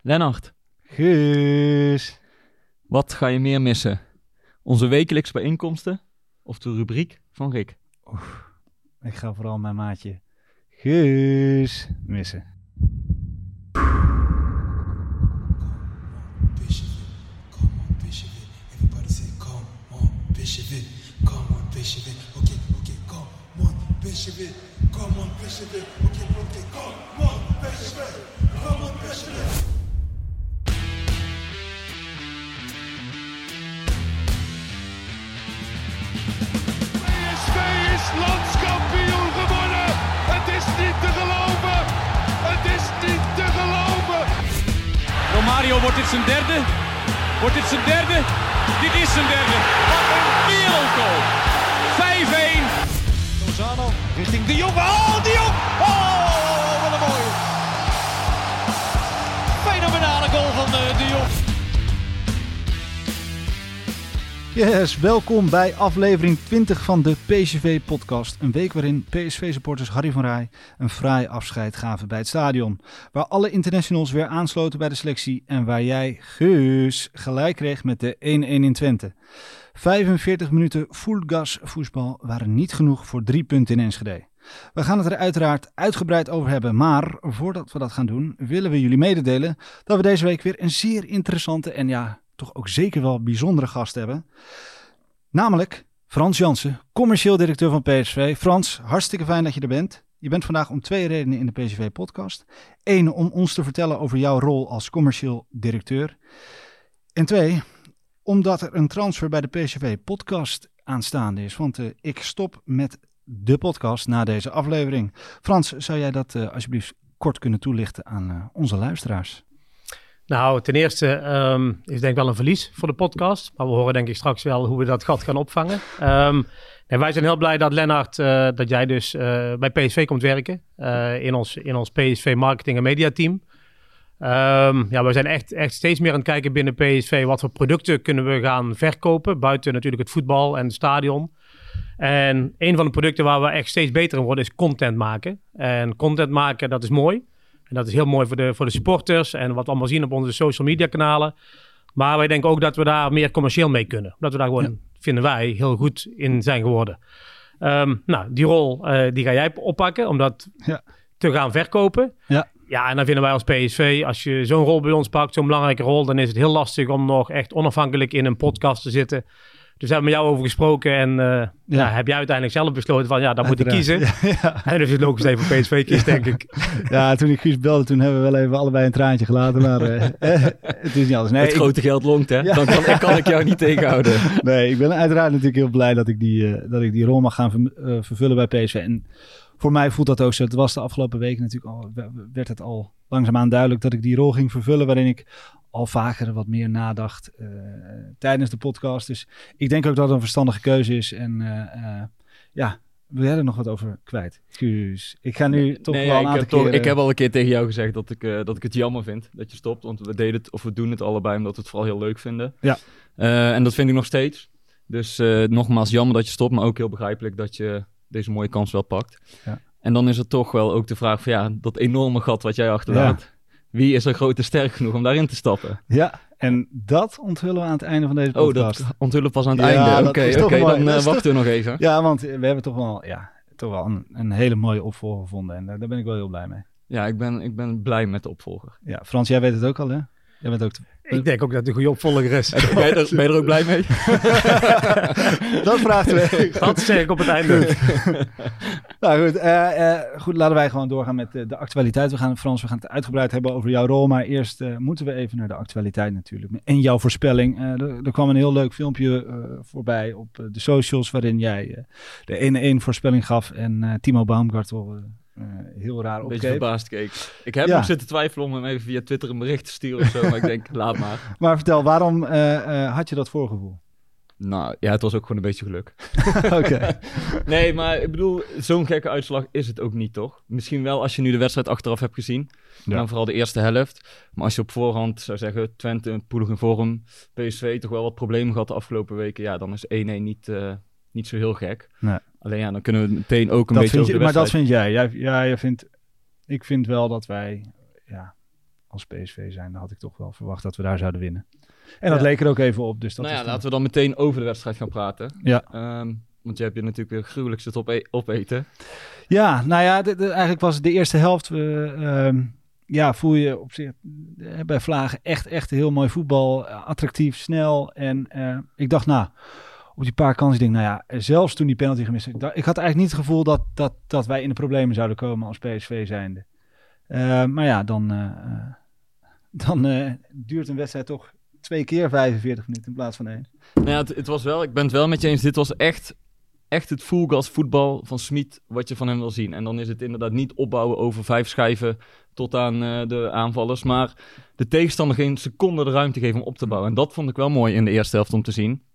Lennart, Guus. wat ga je meer missen? Onze wekelijkse bijeenkomsten of de rubriek van Rick? Ik ga vooral mijn maatje Guus missen. Come on, come on, landskampioen gewonnen. Het is niet te geloven. Het is niet te geloven. Romario, wordt dit zijn derde? Wordt dit zijn derde? Dit is zijn derde. Wat een wereldgoal. 5-1. Lozano richting De Jong. Oh, De Jong. Oh, Yes, welkom bij aflevering 20 van de PSV-podcast. Een week waarin PSV-supporters Harry van Rij een fraai afscheid gaven bij het stadion. Waar alle internationals weer aansloten bij de selectie en waar jij, Guus, gelijk kreeg met de 1-1 in Twente. 45 minuten full gas voetbal waren niet genoeg voor drie punten in Enschede. We gaan het er uiteraard uitgebreid over hebben, maar voordat we dat gaan doen, willen we jullie mededelen dat we deze week weer een zeer interessante en ja, toch ook zeker wel bijzondere gast hebben. Namelijk Frans Jansen, commercieel directeur van PSV. Frans, hartstikke fijn dat je er bent. Je bent vandaag om twee redenen in de PSV-podcast. Eén, om ons te vertellen over jouw rol als commercieel directeur. En twee, omdat er een transfer bij de PSV-podcast aanstaande is. Want eh, ik stop met de podcast na deze aflevering. Frans, zou jij dat eh, alsjeblieft kort kunnen toelichten aan eh, onze luisteraars? Nou, ten eerste ehm, is denk ik wel een verlies voor de podcast. Maar we horen denk ik straks wel hoe we dat gat gaan opvangen. Ehm, en wij zijn heel blij dat Lennart, eh, dat jij dus eh, bij PSV komt werken. eh, in, ons, in ons PSV marketing en media team. Ehm, ja, we zijn echt, echt steeds meer aan het kijken binnen PSV. Wat voor producten kunnen we gaan verkopen. Buiten natuurlijk het voetbal en het stadion. En een van de producten waar we echt steeds beter in worden is content maken. En content maken, dat is mooi. En dat is heel mooi voor de, voor de supporters en wat we allemaal zien op onze social media kanalen. Maar wij denken ook dat we daar meer commercieel mee kunnen. Dat we daar gewoon, vinden wij, heel goed in zijn geworden. Ehm, nou, die rol eh, die ga jij oppakken om dat Ja. te gaan verkopen. Ja. Ja, en dan vinden wij als PSV, als je zo'n rol bij ons pakt, zo'n belangrijke rol, dan is het heel lastig om nog echt onafhankelijk in een podcast te zitten. Dus daar hebben we met jou over gesproken en eh, ja. heb jij uiteindelijk zelf besloten van ja, dan moet ik kiezen. Ja, ja. En dus is het logisch voor PSV kiest, denk ik. Ja, toen ik Guus belde, toen hebben we wel even allebei een traantje gelaten. Maar eh, eh, het is niet alles. Nee, het ik, grote geld longt, hè? Ja. Dan kan, kan ik jou niet tegenhouden. nee, ik ben uiteraard natuurlijk heel blij dat ik die, eh, dat ik die rol mag gaan ver- eh, vervullen bij PSV. En voor mij voelt dat ook zo. Het was de afgelopen weken natuurlijk al, werd het al langzaamaan duidelijk dat ik die rol ging vervullen. Waarin ik al vaker wat meer nadacht eh, tijdens de podcast. Dus ik denk ook dat het een verstandige keuze is. En eh, eh, ja, wil jij er nog wat over kwijt? Guus, ik ga nu toch Nee, wel ja, een ik, aantal heb toch, ik heb al een keer tegen jou gezegd dat ik, dat ik het jammer vind dat je stopt. Want we deden het, of we doen het allebei omdat we het vooral heel leuk vinden. Ja. En dat vind ik nog steeds. Dus nogmaals, jammer dat je stopt, maar ook heel begrijpelijk dat je deze mooie kans wel pakt. Ja. En dan is er toch wel ook de vraag van ja, dat enorme gat wat jij achterlaat. Wie is er groot en sterk genoeg om daarin te stappen? Ja, en dat onthullen we aan het einde van deze Oh, podcast. dat onthullen pas aan het Ja, einde. Oké, dan eh, wachten we nog even. Ja, want we hebben toch wel, ja, toch wel een, een hele mooie opvolger gevonden. En daar, daar ben ik wel heel blij mee. Ja, ik ben, ik ben blij met de opvolger. Ja, Frans, jij weet het ook al, hè? Jij bent ook... Ik denk ook dat het een goede opvolger is. Ben je, er, ben je er ook blij mee? dat vraagt we. Dat zeg ik op het einde. nou goed, eh, eh, goed, laten wij gewoon doorgaan met eh, de actualiteit. We gaan, Frans, we gaan het uitgebreid hebben over jouw rol. Maar eerst eh, moeten we even naar de actualiteit natuurlijk. En jouw voorspelling. Eh, er, er kwam een heel leuk filmpje eh, voorbij op de socials... waarin jij eh, de 1-1 voorspelling gaf. En eh, Timo Baumgartel heel raar Een beetje opkeek. verbaasd keek. Ik heb Ja. nog zitten twijfelen om hem even via Twitter een bericht te sturen of zo. maar ik denk, laat maar. Maar vertel, waarom eh, eh, had je dat voorgevoel? Nou ja, het was ook gewoon een beetje geluk. Oké. Nee, maar ik bedoel, zo'n gekke uitslag is het ook niet, toch? Misschien wel als je nu de wedstrijd achteraf hebt gezien. Ja. Dan vooral de eerste helft. Maar als je op voorhand zou zeggen, Twente, poelig in vorm, PSV toch wel wat problemen gehad de afgelopen weken. Ja, dan is 1-1 niet, eh, niet zo heel gek. Nee. Alleen ja, dan kunnen we meteen ook een Dat beetje vind je, maar dat vind jij. jij ja, jij vindt, ik vind wel dat wij, ja, als PSV zijn, dan had ik toch wel verwacht dat we daar zouden winnen. En dat leek er ook even op. Dus dat nou ja, dan- laten we dan meteen over de wedstrijd gaan praten. Ja. Ehm, want je hebt je natuurlijk weer gruwelijk zitten ope- opeten. Ja, nou ja, de- de- eigenlijk was de eerste helft. we, ehm, ja, voel je op zich eh, bij Vlagen echt, echt heel mooi voetbal. Attractief, snel. En eh, ik dacht, nou, op die paar kansen, ik denk, nou ja, zelfs toen die penalty gemist ik, had eigenlijk niet het gevoel dat, dat, dat wij in de problemen zouden komen als PSV zijnde. Eh, maar ja, dan, eh, eh, dan duurt een wedstrijd toch twee keer 45 minuten in plaats van één. Nou ja, het, het was wel, ik ben het wel met je eens, dit was echt, echt het full gas voetbal van Smit wat je van hem wil zien. En dan is het inderdaad niet opbouwen over vijf schijven tot aan de aanvallers, maar de tegenstander geen seconde de ruimte geven om op te bouwen. En dat vond ik wel mooi in de eerste helft om te zien.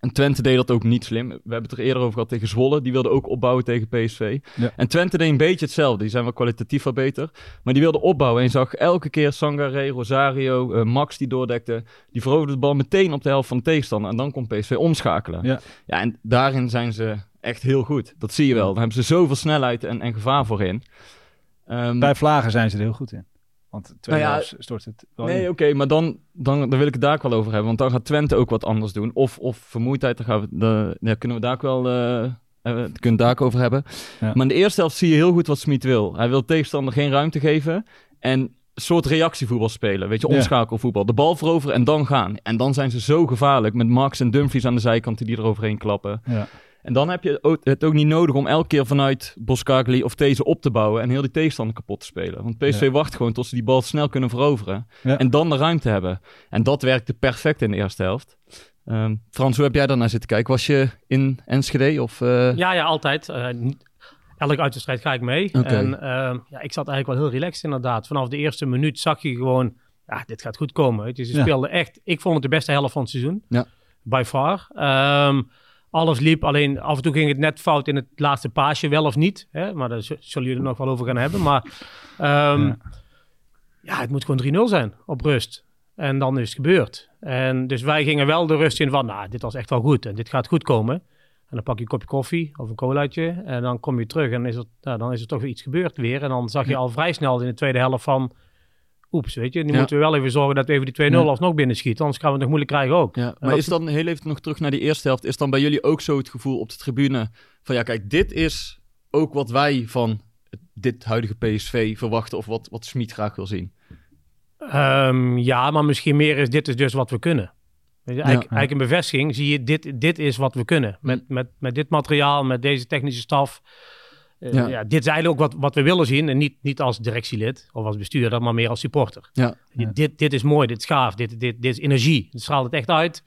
En Twente deed dat ook niet slim. We hebben het er eerder over gehad tegen Zwolle. Die wilde ook opbouwen tegen PSV. Ja. En Twente deed een beetje hetzelfde. Die zijn wel kwalitatief wat beter. Maar die wilde opbouwen. En je zag elke keer Sangare, Rosario, eh, Max die doordekte. Die veroverde de bal meteen op de helft van de tegenstander. En dan kon PSV omschakelen. Ja. ja, en daarin zijn ze echt heel goed. Dat zie je wel. Dan hebben ze zoveel snelheid en, en gevaar voorin. Ehm, Bij Vlagen zijn ze er heel goed in. Want twee Nou ja, helft stort het wel Nee, oké, maar dan, dan, dan wil ik het daar ook wel over hebben. Want dan gaat Twente ook wat anders doen. Of, of vermoeidheid, daar, gaan we, de, ja, kunnen we daar ook wel eh, kunnen we het daar ook over hebben. Ja. Maar in de eerste helft zie je heel goed wat Smit wil. Hij wil de tegenstander geen ruimte geven. En een soort reactievoetbal spelen. Weet je, omschakelvoetbal. De bal veroveren en dan gaan. En dan zijn ze zo gevaarlijk. Met Max en Dumfries aan de zijkant die eroverheen klappen. Ja. En dan heb je het ook niet nodig om elke keer vanuit Boskagli of deze op te bouwen en heel die tegenstander kapot te spelen. Want PSV Ja. wacht gewoon tot ze die bal snel kunnen veroveren Ja. en dan de ruimte hebben. En dat werkte perfect in de eerste helft. Ehm, Frans, hoe heb jij daarnaar zitten kijken? Was je in Enschede of... eh, Ja, ja, altijd. Eh, elke uitwedstrijd ga ik mee. Oké. En ehm, ja, ik zat eigenlijk wel heel relaxed inderdaad. Vanaf de eerste minuut zag je gewoon, ja, dit gaat goed komen. je. Ze Ja. speelden echt, ik vond het de beste helft van het seizoen. Ja. By far. Ehm, alles liep, alleen af en toe ging het net fout in het laatste paasje, wel of niet. Hè? Maar daar zullen jullie er nog wel over gaan hebben. Maar ehm, Ja. ja. het moet gewoon 3-0 zijn op rust. En dan is het gebeurd. En dus wij gingen wel de rust in van, nou, dit was echt wel goed en dit gaat goed komen. En dan pak je een kopje koffie of een colaatje en dan kom je terug en is er, nou, dan is er toch weer iets gebeurd weer. En dan zag je al vrij snel in de tweede helft van, oeps, weet je, nu Ja. moeten we wel even zorgen dat we even die 2-0 Ja. alsnog binnenschieten, anders gaan we het nog moeilijk krijgen ook. Ja, maar is dan heel even nog terug naar die eerste helft. Is dan bij jullie ook zo het gevoel op de tribune van ja, kijk, dit is ook wat wij van dit huidige PSV verwachten of wat, wat Smit graag wil zien? Ehm, ja, maar misschien meer is dit is dus wat we kunnen. Weet je, eigenlijk, eigenlijk een bevestiging zie je, dit, dit is wat we kunnen. Met, met, met dit materiaal, met deze technische staf. Eh, Ja. ja. dit is eigenlijk ook wat, wat we willen zien. En niet, niet als directielid of als bestuurder, maar meer als supporter. Ja. Ja. Dit, dit is mooi, dit is gaaf, dit, dit, dit is energie. Het straalt het echt uit.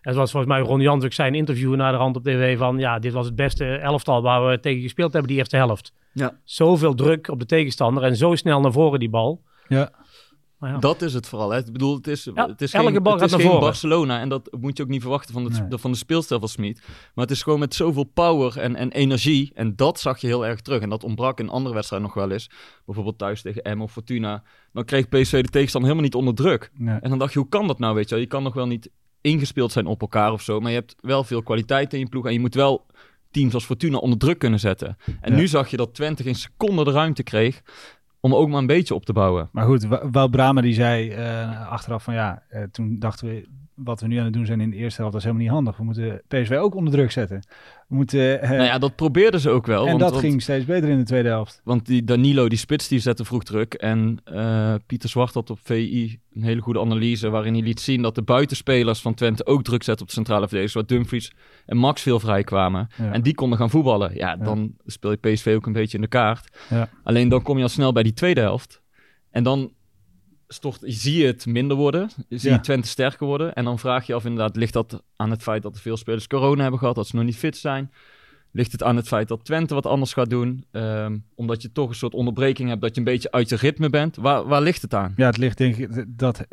En zoals volgens mij Ron Jans ook zei in een interview naar de rand op tv van... ja, dit was het beste elftal waar we tegen gespeeld hebben die eerste helft. Ja. Zoveel druk op de tegenstander en zo snel naar voren die bal. Ja. Maar ja. Dat is het vooral. Hè. Ik bedoel, het is, Ja, het is elke geen, bal het is geen voren. Barcelona. En dat moet je ook niet verwachten van, het, Nee. van de speelstijl van Smit. Maar het is gewoon met zoveel power en, en energie. En dat zag je heel erg terug. En dat ontbrak in andere wedstrijden nog wel eens. Bijvoorbeeld thuis tegen M of Fortuna. Dan kreeg PSV de tegenstander helemaal niet onder druk. Nee. En dan dacht je, hoe kan dat nou? Weet je, wel? je kan nog wel niet ingespeeld zijn op elkaar of zo. Maar je hebt wel veel kwaliteit in je ploeg. En je moet wel teams als Fortuna onder druk kunnen zetten. En Ja. nu zag je dat Twente geen seconde de ruimte kreeg. Om ook maar een beetje op te bouwen. Maar goed, Wout Brama die zei eh, achteraf van ja, eh, toen dachten we wat we nu aan het doen zijn in de eerste helft, dat is helemaal niet handig. We moeten PSV ook onder druk zetten. We moeten, eh, Nou ja, dat probeerden ze ook wel. en want, dat want- ging steeds beter in de tweede helft. Want die Danilo, die spits, die zette vroeg druk. En eh, Pieter Zwart had op VI een hele goede analyse... waarin hij liet zien dat de buitenspelers van Twente ook druk zetten op de centrale verdedigers. Waar Dumfries en Max veel vrij kwamen. Ja. En die konden gaan voetballen. Ja, dan speel je PSV ook een beetje in de kaart. Ja. Alleen dan kom je al snel bij die tweede helft. En dan stort, zie je het minder worden. Zie Ja. je Twente sterker worden. En dan vraag je je af inderdaad, ligt dat aan het feit dat er veel spelers corona hebben gehad? Dat ze nog niet fit zijn? Ligt het aan het feit dat Twente wat anders gaat doen? Ehm, omdat je toch een soort onderbreking hebt dat je een beetje uit je ritme bent? Waar, waar ligt het aan? Ja, het ligt denk ik, dat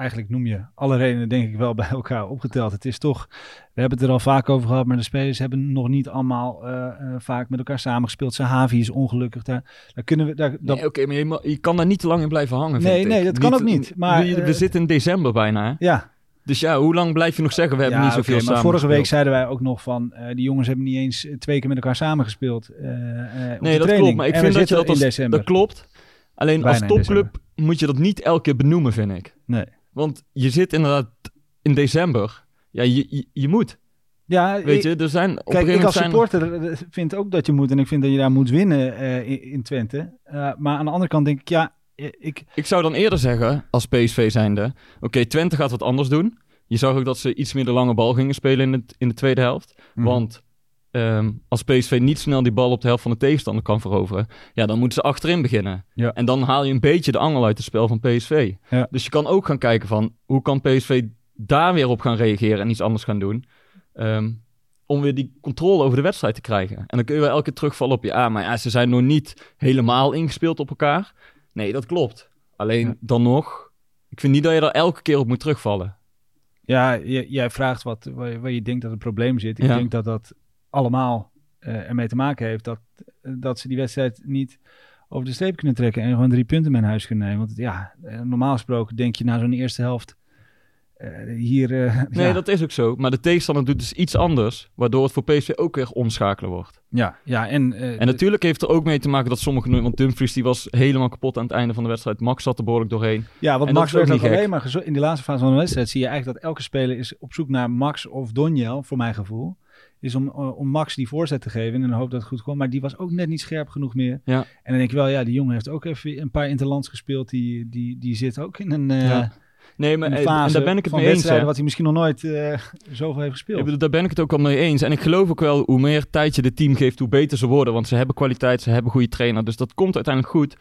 eigenlijk noem je alle redenen denk ik wel bij elkaar opgeteld. Het is toch, we hebben het er al vaak over gehad, maar de spelers hebben nog niet allemaal eh, eh, vaak met elkaar samengespeeld. Sahavi is ongelukkig. Daar, daar kunnen we, daar, dat, Nee, Oké, maar je, kan daar niet te lang in blijven hangen. Nee, nee, ik. dat kan ook niet, maar, we, we eh, zitten in december bijna. Hè? ja, Dus ja, hoe lang blijf je nog zeggen? We hebben ja, niet zoveel maar samen vorige week zeiden wij ook nog van, die jongens hebben niet eens twee keer met elkaar samengespeeld. op Nee, dat training. klopt. Maar ik En vind dat je dat in als, december. Dat klopt. Alleen als Bijna topclub moet je dat niet elke keer benoemen, vind ik. Nee. Want je zit inderdaad in december. Ja, je, je, je moet. Ja, Weet ik- je, er zijn op een Kijk, gegeven ik als moment zijn supporter eh, vind ook dat je moet. En ik vind dat je daar moet winnen eh, in, in Twente. Eh, maar aan de andere kant denk ik, ja, ik, Ik zou dan eerder zeggen, als PSV zijnde... Oké, Twente gaat wat anders doen. Je zag ook dat ze iets meer de lange bal gingen spelen in, het, in de tweede helft. Mhm. Want ehm, als PSV niet snel die bal op de helft van de tegenstander kan veroveren... Ja, dan moeten ze achterin beginnen. Ja. En dan haal je een beetje de angel uit het spel van PSV. Ja. Dus je kan ook gaan kijken van... Hoe kan PSV daar weer op gaan reageren en iets anders gaan doen... Ehm, om weer die controle over de wedstrijd te krijgen. En dan kun je wel elke keer terugvallen op je... Ah, maar ja, ze zijn nog niet helemaal ingespeeld op elkaar. Nee, dat klopt. Alleen Ja. dan nog... Ik vind niet dat je daar elke keer op moet terugvallen. ja, jij vraagt wat, waar, waar je denkt dat het probleem zit. Ik Ja. denk dat dat allemaal eh, ermee te maken heeft dat, dat ze die wedstrijd niet over de streep kunnen trekken en gewoon drie punten mee naar huis kunnen nemen. Want ja, eh, normaal gesproken denk je na zo'n eerste helft eh, hier... Nee, ja, dat is ook zo. Maar de tegenstander doet dus iets anders... waardoor het voor PSV ook weer omschakelen wordt. ja, ja, en... En natuurlijk heeft er ook mee te maken dat sommige... Want Dumfries die was helemaal kapot aan het einde van de wedstrijd. Max zat er behoorlijk doorheen. Ja, want En Max werd ook niet alleen maar in die laatste fase van de wedstrijd zie je eigenlijk dat elke speler is op zoek naar Max of Donjel, voor mijn gevoel. Is om, eh, om Max die voorzet te geven in de hoop dat het goed komt. Maar die was ook net niet scherp genoeg meer. Ja. En dan denk ik wel, ja, die jongen heeft ook even een paar interlands gespeeld. Die, die, die zit ook in een, eh, Ja. Nee, maar eh, fase en daar ben ik het mee eens. hè. wat hij misschien nog nooit eh, zoveel heeft gespeeld. Ik bedoel, daar ben ik het ook wel mee eens. En ik geloof ook wel, hoe meer tijd je de team geeft, hoe beter ze worden. Want ze hebben kwaliteit, ze hebben goede trainer. Dus dat komt uiteindelijk goed.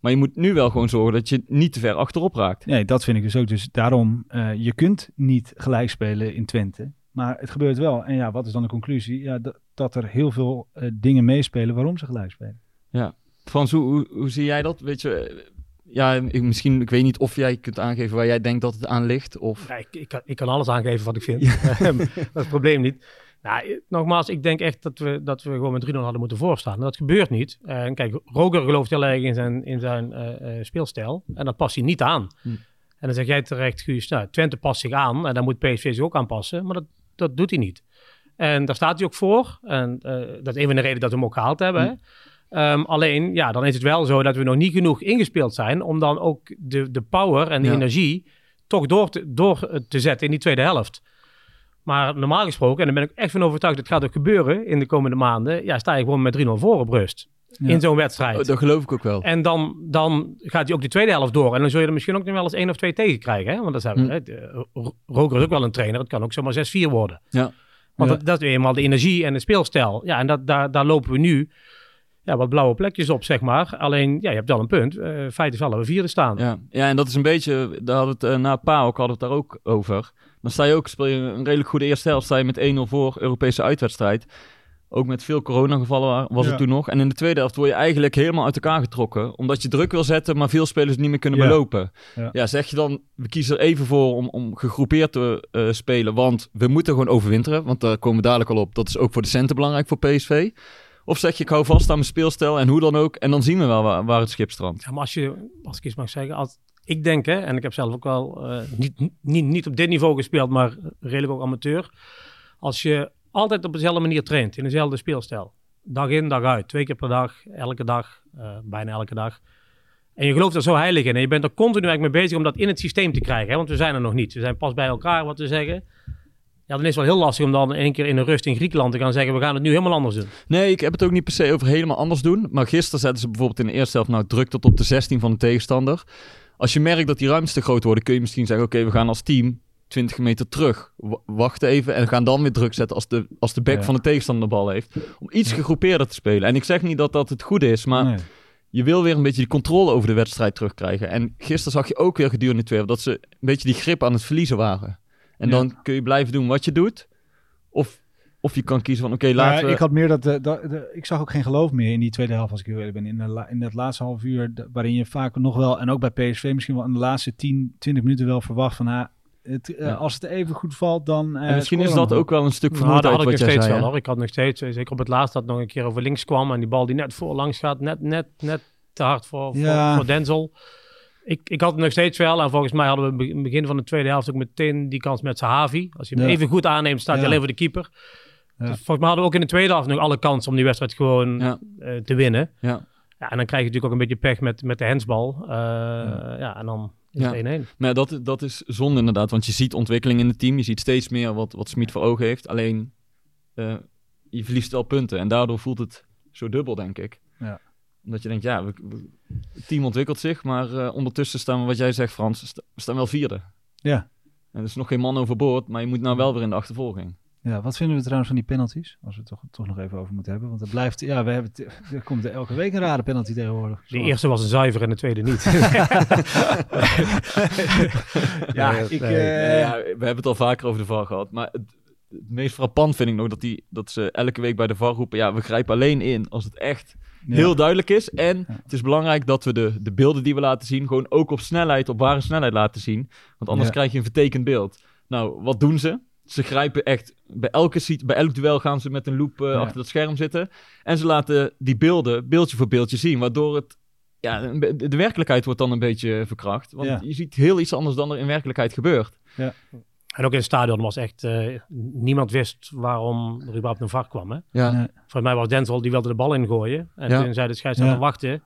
Maar je moet nu wel gewoon zorgen dat je niet te ver achterop raakt. Nee, dat vind ik dus ook. Dus daarom, je kunt niet gelijk spelen in Twente. Maar het gebeurt wel. En ja, wat is dan de conclusie? Ja, dat, er heel veel eh, dingen meespelen waarom ze gelijk spelen. Frans, hoe, hoe, hoe zie jij dat? Weet je, eh, ja, ik, misschien, ik weet niet of jij kunt aangeven waar jij denkt dat het aan ligt. Of... Ja, ik, ik, kan, ik kan alles aangeven wat ik vind. Ehm, dat is het probleem niet. Nou, eh, nogmaals, ik denk echt dat we, dat we gewoon met 3-0 hadden moeten voorstaan. En dat gebeurt niet. En kijk, Roger gelooft heel erg in zijn, in zijn speelstijl. En dat past hij niet aan. Hm. En dan zeg jij terecht, Guus, nou, Twente past zich aan. En dan moet PSV zich ook aanpassen. Maar dat, dat doet hij niet. En daar staat hij ook voor. En eh, dat is een van de redenen dat we hem ook gehaald hebben. hè. Ehm, alleen, ja, dan is het wel zo dat we nog niet genoeg ingespeeld zijn om dan ook de, de power en de Ja. energie toch door te, door te zetten in die tweede helft. Maar normaal gesproken, en daar ben ik echt van overtuigd, dat gaat ook gebeuren in de komende maanden, ja, sta je gewoon met 3-0 voor op rust Ja. in zo'n wedstrijd. Oh, dat geloof ik ook wel. En dan, dan gaat hij ook de tweede helft door. En dan zul je er misschien ook nog wel eens één of twee tegen krijgen. Hè? Want dat zijn, Hm. hè, de- Roger is ook wel een trainer. Het kan ook zomaar 6-4 worden. Ja. Want Ja. dat, dat is eenmaal de energie en het speelstijl. Ja, en dat, daar, daar lopen we nu ja, wat blauwe plekjes op, zeg maar. Alleen, ja, je hebt wel een punt. Eh feit is wel dat we vierde staan. Ja. ja, en dat is een beetje, daar hadden het eh, na PAOK hadden we het daar ook over. Dan sta je ook, speel je een redelijk goede eerste helft, sta je met 1-0 voor Europese uitwedstrijd. Ook met veel coronagevallen wa- was Ja. het toen nog. En in de tweede helft word je eigenlijk helemaal uit elkaar getrokken. Omdat je druk wil zetten, maar veel spelers niet meer kunnen Ja. belopen. Ja. Ja. zeg je dan, we kiezen er even voor om, om gegroepeerd te eh, spelen. Want we moeten gewoon overwinteren. Want daar komen we dadelijk al op. Dat is ook voor de centen belangrijk voor PSV. Of zeg je, ik hou vast aan mijn speelstijl en hoe dan ook. En dan zien we wel waar, waar het schip strandt. Ja, maar als je, als ik eens mag zeggen, als, ik denk, hè, en ik heb zelf ook wel eh, niet, niet, niet op dit niveau gespeeld, maar redelijk ook amateur. Als je altijd op dezelfde manier traint, in dezelfde speelstijl, dag in, dag uit, twee keer per dag, elke dag, eh, bijna elke dag. En je gelooft er zo heilig in en je bent er continu eigenlijk mee bezig om dat in het systeem te krijgen, hè, want we zijn er nog niet. We zijn pas bij elkaar, wat we zeggen. Ja, dan is het wel heel lastig om dan één keer in een rust in Griekenland te gaan zeggen, we gaan het nu helemaal anders doen. Nee, ik heb het ook niet per se over helemaal anders doen. Maar gisteren zetten ze bijvoorbeeld in de eerste helft nou druk tot op de 16 van de tegenstander. Als je merkt dat die ruimtes te groot worden, kun je misschien zeggen: Oké, we gaan als team 20 meter terug. Wachten even en gaan dan weer druk zetten als de, als de back Ja. van de tegenstander de bal heeft. Om iets gegroepeerder te spelen. En ik zeg niet dat dat het goede is, maar Nee. je wil weer een beetje die controle over de wedstrijd terugkrijgen. En gisteren zag je ook weer gedurende de tweede helft dat ze een beetje die grip aan het verliezen waren. En Ja. dan kun je blijven doen wat je doet. Of Of je kan kiezen van, oké, Maar laten we... ik had meer dat, de, de- de- ik zag ook geen geloof meer in die tweede helft, als ik heel eerlijk ben. In, de la- in dat laatste half uur, de- waarin je vaak nog wel, en ook bij PSV misschien wel in de laatste 10, 20 minuten wel verwacht van, ah, het, eh, Ja. als het even goed valt, dan... eh, en misschien is dat ook wel een stuk Nou, dat had ik nog wat jij steeds zei. wel hoor. Ik had nog steeds, eh, zeker op het laatst, dat nog een keer over links kwam. En die bal die net voor langs gaat, net, net, net te hard voor, Ja. voor, voor Denzel. Ik, ik had het nog steeds wel. En volgens mij hadden we in het begin van de tweede helft ook meteen die kans met Sahavi. Als je hem Ja. even goed aanneemt, staat hij Ja. alleen voor de keeper. Ja. Dus volgens mij hadden we ook in de tweede helft nog alle kans om die wedstrijd gewoon Ja. eh, te winnen. Ja. Ja, en dan krijg je natuurlijk ook een beetje pech met, met de hensbal. Eh, ja. en dan is Ja. het 1-1. Maar ja, dat, dat is zonde inderdaad, want je ziet ontwikkeling in het team. Je ziet steeds meer wat, wat Smit voor ogen heeft. Alleen, eh, je verliest wel punten. En daardoor voelt het zo dubbel, denk ik. Ja. Omdat je denkt, ja, we, we- het team ontwikkelt zich. Maar eh, ondertussen staan we, wat jij zegt Frans, sta- we staan wel vierde. Ja. En er is nog geen man overboord, maar je moet nou wel weer in de achtervolging. Ja, wat vinden we trouwens van die penalties? Als we het toch, toch nog even over moeten hebben. Want het blijft, ja, we hebben, het- er komt er elke week een rare penalty tegenwoordig. De eerste was een zuiver en de tweede niet. Ja, Nee, ik, nee. eh, Ja, we hebben het al vaker over de VAR gehad. Maar het, het meest frappant vind ik nog dat, die, dat ze elke week bij de VAR roepen... ja, we grijpen alleen in als het echt ja. heel duidelijk is. En Ja. het is belangrijk dat we de, de beelden die we laten zien... gewoon ook op snelheid, op ware snelheid laten zien. Want anders Ja. krijg je een vertekend beeld. Nou, wat doen ze? Ze grijpen echt... Bij, elke, sit- bij elk duel gaan ze met een loop eh, Ja. achter dat scherm zitten. En ze laten die beelden beeldje voor beeldje zien. Waardoor het... Ja, de werkelijkheid wordt dan een beetje verkracht. Want Ja. je ziet heel iets anders dan er in werkelijkheid gebeurt. En ook in het stadion was echt... eh, niemand wist waarom er überhaupt een VAR kwam. Hè? Ja, Nee. Volgens mij was Denzel, die wilde de bal ingooien. En Ja. toen zei de scheidsrechter Ja. wachten.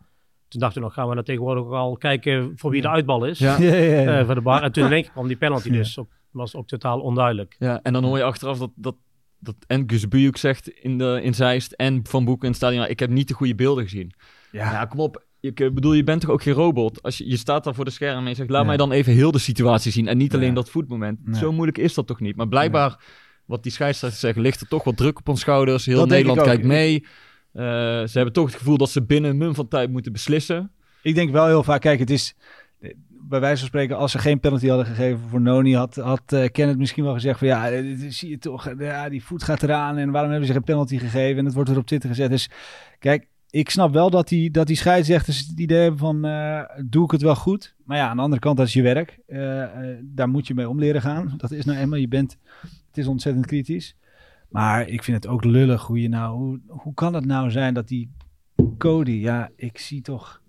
Toen dachten we nog, gaan we dan tegenwoordig al kijken voor wie de uitbal is. Ja. Ja, ja, ja. eh, voor de bar. En toen in één keer kwam die penalty Ja. dus. Ook, was ook totaal onduidelijk. Ja, en dan hoor je achteraf dat, dat, dat en Gus Bujuk zegt in, de, in Zeist en Van Boeken in het stadion, ik heb niet de goede beelden gezien. Ja, ja. kom op. Ik bedoel, je bent toch ook geen robot? Als je, je staat daar voor de scherm en je zegt, laat Ja. mij dan even heel de situatie zien en niet alleen Ja. dat voetmoment. Zo moeilijk is dat toch niet? Maar blijkbaar, wat die scheidsrechters zeggen, ligt er toch wat druk op ons schouders. Heel Dat Nederland kijkt mee. Eh, ze hebben toch het gevoel dat ze binnen een mum van tijd moeten beslissen. Ik denk wel heel vaak, kijk, het is bij wijze van spreken, als ze geen penalty hadden gegeven voor Noni, had, had eh, Kenneth misschien wel gezegd van ja, zie je toch, eh, ja, die voet gaat eraan en waarom hebben ze geen penalty gegeven en het wordt erop zitten gezet. Dus kijk, ik snap wel dat die, dat die scheidsrechters het idee hebben van eh, doe ik het wel goed. Maar ja, aan de andere kant, dat is je werk. Daar moet je mee om leren gaan. Dat is nou eenmaal, je bent, het is ontzettend kritisch. Maar ik vind het ook lullig hoe je nou, hoe, hoe kan het nou zijn dat die Cody, ja, ik zie toch...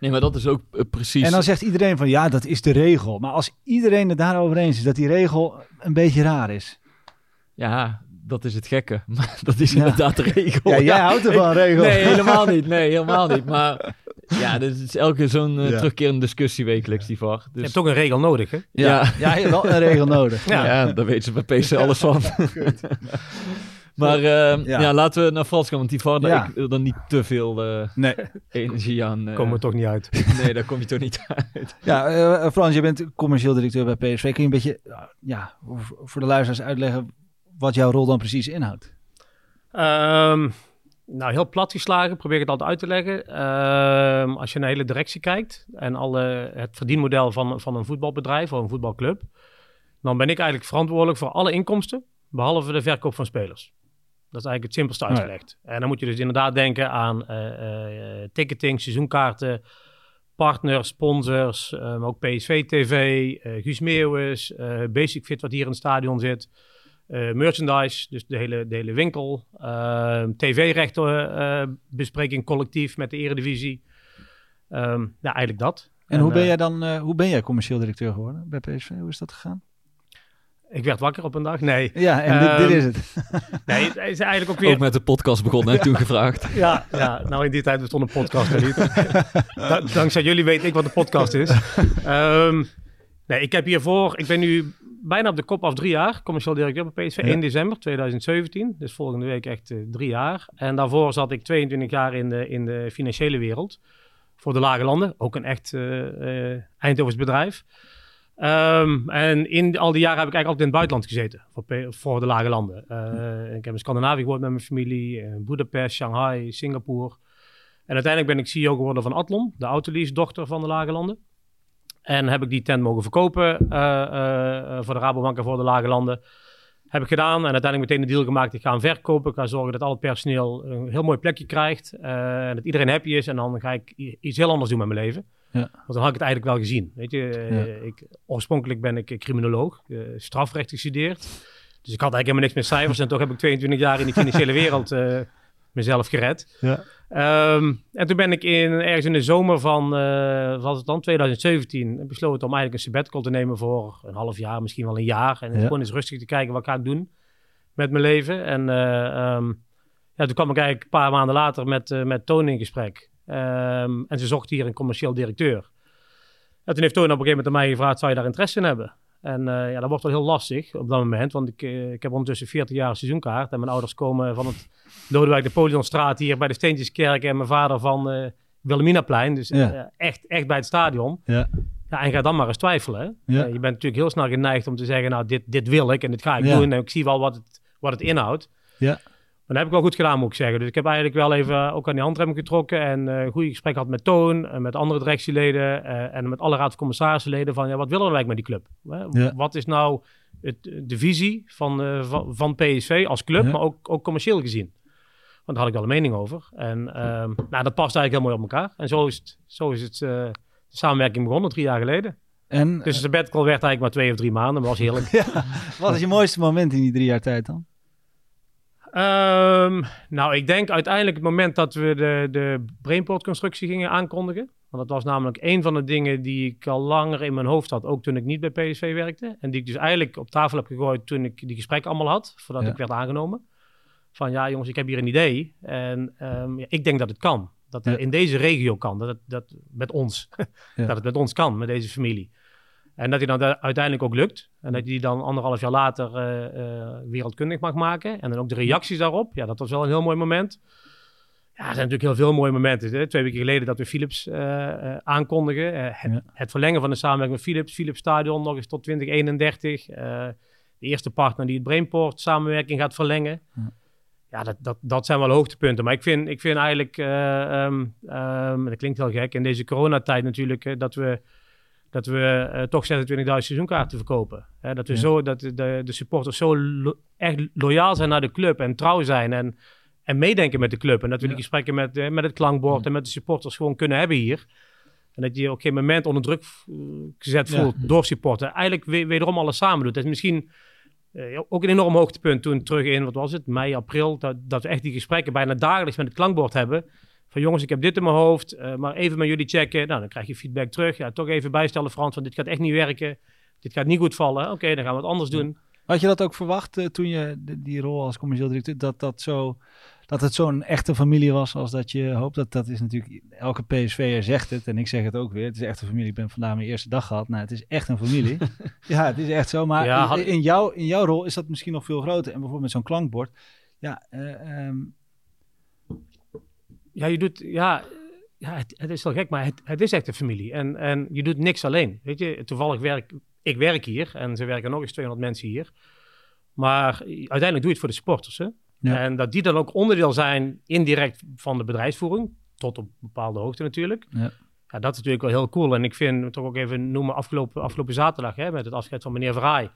Nee, maar dat is ook eh, precies... En dan zegt iedereen van ja, dat is de regel. Maar als iedereen het daarover eens is dat die regel een beetje raar is. Ja, dat is het gekke. Maar dat is Ja. inderdaad de regel. Ja, jij houdt ervan, regel. Nee, helemaal niet. Nee, helemaal niet. Maar ja, dit is elke keer zo'n eh, Ja. terugkerende discussie wekelijks, die VAR. Je Dus, hebt toch een regel nodig, hè? ja, Ja, je hebt wel een regel nodig. ja. Ja. daar weten ze bij PC alles van. maar eh, Ja. ja. laten we naar Frans gaan, want die VAR, Ja. ik wil er niet te veel eh, Nee. energie aan. eh, Komen we toch niet uit. Nee, daar kom je toch niet uit. Ja, eh, Frans, je bent commercieel directeur bij PSV. Kun je een beetje, ja, voor- voor de luisteraars uitleggen wat jouw rol dan precies inhoudt? Ehm, nou, heel plat geslagen, probeer ik het altijd uit te leggen. Ehm, als je naar de hele directie kijkt en alle, het verdienmodel van, van een voetbalbedrijf of een voetbalclub, dan ben ik eigenlijk verantwoordelijk voor alle inkomsten, behalve de verkoop van spelers. Dat is eigenlijk het simpelste Ja. uitgelegd. En dan moet je dus inderdaad denken aan eh, eh, ticketing, seizoenkaarten, partners, sponsors, eh, maar ook PSV TV, eh Guus Meeuwis, eh, Basic Fit wat hier in het stadion zit. Eh, merchandise, dus de hele, de hele winkel. Eh, TV-rechten eh, bespreking collectief met de Eredivisie. Ehm ja, eigenlijk dat. En, hoe ben eh, jij dan, eh, hoe ben jij commercieel directeur geworden bij PSV? Hoe is dat gegaan? Ik werd wakker op een dag. Nee, Ja, en dit, Ehm, dit is het. nee het is eigenlijk ook weer... Ook met de podcast begonnen en toen gevraagd. Ja, ja, nou in die tijd bestond een podcast niet. Da- dankzij jullie weet ik wat een podcast is. Ehm, nee, ik heb hiervoor, ik ben nu bijna op de kop af drie jaar, commercieel directeur bij PSV, Ja. 1 december 2017. Dus volgende week echt eh, drie jaar. En daarvoor zat ik 22 jaar in de, in de financiële wereld. Voor de Lage Landen, ook een echt Eindhovens bedrijf. Ehm, en in al die jaren heb ik eigenlijk altijd in het buitenland gezeten voor, voor de Lage Landen. Eh, Ik heb in Scandinavië gewoond met mijn familie, eh, Budapest, Shanghai, Singapore. En uiteindelijk ben ik CEO geworden van Atlon, de autolease dochter van de Lage Landen. En heb ik die tent mogen verkopen eh, eh, voor de Rabobank en voor de Lage Landen. Heb ik gedaan en uiteindelijk meteen de deal gemaakt. Ik ga hem verkopen. Ik ga zorgen dat al het personeel een heel mooi plekje krijgt. en dat iedereen happy is. En dan ga ik iets heel anders doen met mijn leven. Ja. Want dan had ik het eigenlijk wel gezien. Weet je, eh, Ja. ik, oorspronkelijk ben ik criminoloog, eh, strafrecht gestudeerd. Dus ik had eigenlijk helemaal niks met cijfers. en toch heb ik 22 jaar in de financiële wereld eh, mezelf gered. Ja. Ehm, en toen ben ik in, ergens in de zomer van, wat was het dan, 2017, besloten om eigenlijk een sabbatical te nemen voor een half jaar, misschien wel een jaar. En Ja. gewoon eens rustig te kijken, wat ga ik doen met mijn leven? En eh, ehm, ja, toen kwam ik eigenlijk een paar maanden later met, eh, met Toon in gesprek. Ehm, en ze zocht hier een commercieel directeur. En toen heeft Toon op een gegeven moment aan mij gevraagd, zou je daar interesse in hebben? En eh, ja, dat wordt wel heel lastig op dat moment, want ik, eh, ik heb ondertussen 40 jaar seizoenkaart. En mijn ouders komen van het Lodewijk de Polionstraat hier bij de Steentjeskerk en mijn vader van eh Wilhelminaplein. Dus Ja. echt, echt bij het stadion. Ja. Ja, en ga dan maar eens twijfelen. Ja. Je bent natuurlijk heel snel geneigd om te zeggen, nou, dit, dit wil ik en dit ga ik doen. En ik zie wel wat het, wat het inhoudt. Ja. Dat heb ik wel goed gedaan, moet ik zeggen. Dus ik heb eigenlijk wel even ook aan die handrem getrokken en eh, een goede gesprek gehad met Toon, en met andere directieleden eh, en met alle raad van commissarissenleden van, ja, wat willen we eigenlijk met die club? Ja. Wat is nou het, de visie van, eh, van, van PSV als club, Ja. maar ook, ook commercieel gezien? Want daar had ik wel een mening over. En ehm, nou, dat past eigenlijk heel mooi op elkaar. En zo is het, zo is het eh, de samenwerking begonnen, drie jaar geleden. En Dus de sabbatical werd eigenlijk maar twee of drie maanden, maar was heerlijk. ja, wat is je mooiste moment in die drie jaar tijd dan? Ehm, nou, ik denk uiteindelijk het moment dat we de, de Brainport-constructie gingen aankondigen. Want dat was namelijk een van de dingen die ik al langer in mijn hoofd had, ook toen ik niet bij PSV werkte. En die ik dus eigenlijk op tafel heb gegooid toen ik die gesprekken allemaal had, voordat Ja. ik werd aangenomen. Van ja, jongens, ik heb hier een idee en ehm, ja, ik denk dat het kan. Dat het Ja. in deze regio kan, dat het dat met ons, dat het met ons kan, met deze familie. En dat hij dan da- uiteindelijk ook lukt. En dat je die dan anderhalf jaar later eh, eh, wereldkundig mag maken. En dan ook de reacties daarop. Ja, dat was wel een heel mooi moment. Ja, er zijn natuurlijk heel veel mooie momenten. Hè? Twee weken geleden dat we Philips eh, aankondigen. Het, Ja. het verlengen van de samenwerking met Philips. Philips Stadion nog eens tot 2031. Eh, de eerste partner die het Brainport samenwerking gaat verlengen. Ja. Ja, dat, dat, dat zijn wel hoogtepunten. Maar ik vind, ik vind eigenlijk, eh, ehm, ehm, dat klinkt heel gek, in deze coronatijd natuurlijk, dat we, dat we eh, toch 26.000 seizoenkaarten verkopen. Hè, dat we Ja. zo, dat de, de, supporters zo lo- echt loyaal zijn naar de club en trouw zijn en, en meedenken met de club. En dat we die gesprekken met, eh, met het klankbord en met de supporters gewoon kunnen hebben hier. En dat je op geen moment onder druk eh, gezet voelt door supporten. Eigenlijk we- wederom alles samen doet. Dat is misschien ook een enorm hoogtepunt toen terug in, wat was het, mei, april, dat, dat we echt die gesprekken bijna dagelijks met het klankbord hebben. Van jongens, ik heb dit in mijn hoofd, eh, maar even met jullie checken. Nou, dan krijg je feedback terug. Ja, toch even bijstellen Frans, want dit gaat echt niet werken. Dit gaat niet goed vallen. Oké, dan gaan we het anders doen. Had je dat ook verwacht eh, toen je de- die rol als commercieel directeur, dat, dat, zo, dat het zo'n echte familie was als dat je hoopt? Dat, dat is natuurlijk, elke PSV'er zegt het en ik zeg het ook weer. Het is echt een familie. Ik ben vandaag mijn eerste dag gehad. Nou, het is echt een familie. ja, het is echt zo. Maar Ja, in- had- in, jou, in jouw rol is dat misschien nog veel groter. En bijvoorbeeld met zo'n klankbord. Ja, eh, ehm, Ja, je doet, ja, ja het, het is wel gek, maar het, het is echt een familie. En, en je doet niks alleen. Weet je, toevallig werk ik werk hier en ze werken nog eens 200 mensen hier. Maar uiteindelijk doe je het voor de supporters. Hè? Ja. En dat die dan ook onderdeel zijn, indirect van de bedrijfsvoering, tot op bepaalde hoogte natuurlijk. Ja. Ja, dat is natuurlijk wel heel cool. En ik vind, toch ook even noemen, afgelopen, afgelopen zaterdag, hè, met het afscheid van meneer Verhaai.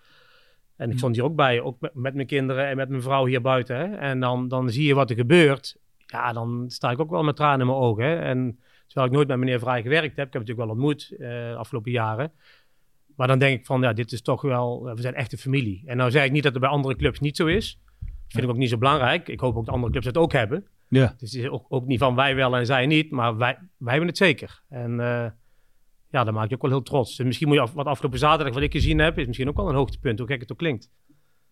En ik stond hier ook bij, ook met, met mijn kinderen en met mijn vrouw hier buiten. Hè. En dan, dan zie je wat er gebeurt. Ja, dan sta ik ook wel met tranen in mijn ogen. Hè. En terwijl ik nooit met meneer Verhaai gewerkt heb, ik heb natuurlijk wel ontmoet eh, de afgelopen jaren. Maar dan denk ik van, ja, dit is toch wel, we zijn echt een familie. En nou zeg ik niet dat het bij andere clubs niet zo is. Vind ik ook niet zo belangrijk. Ik hoop ook dat andere clubs het ook hebben. ja. Dus het is ook, ook niet van wij wel en zij niet, maar wij, wij hebben het zeker. En eh, ja, daar maak je ook wel heel trots. Dus misschien moet je af, wat afgelopen zaterdag wat ik gezien heb, is misschien ook wel een hoogtepunt, hoe gek het ook klinkt.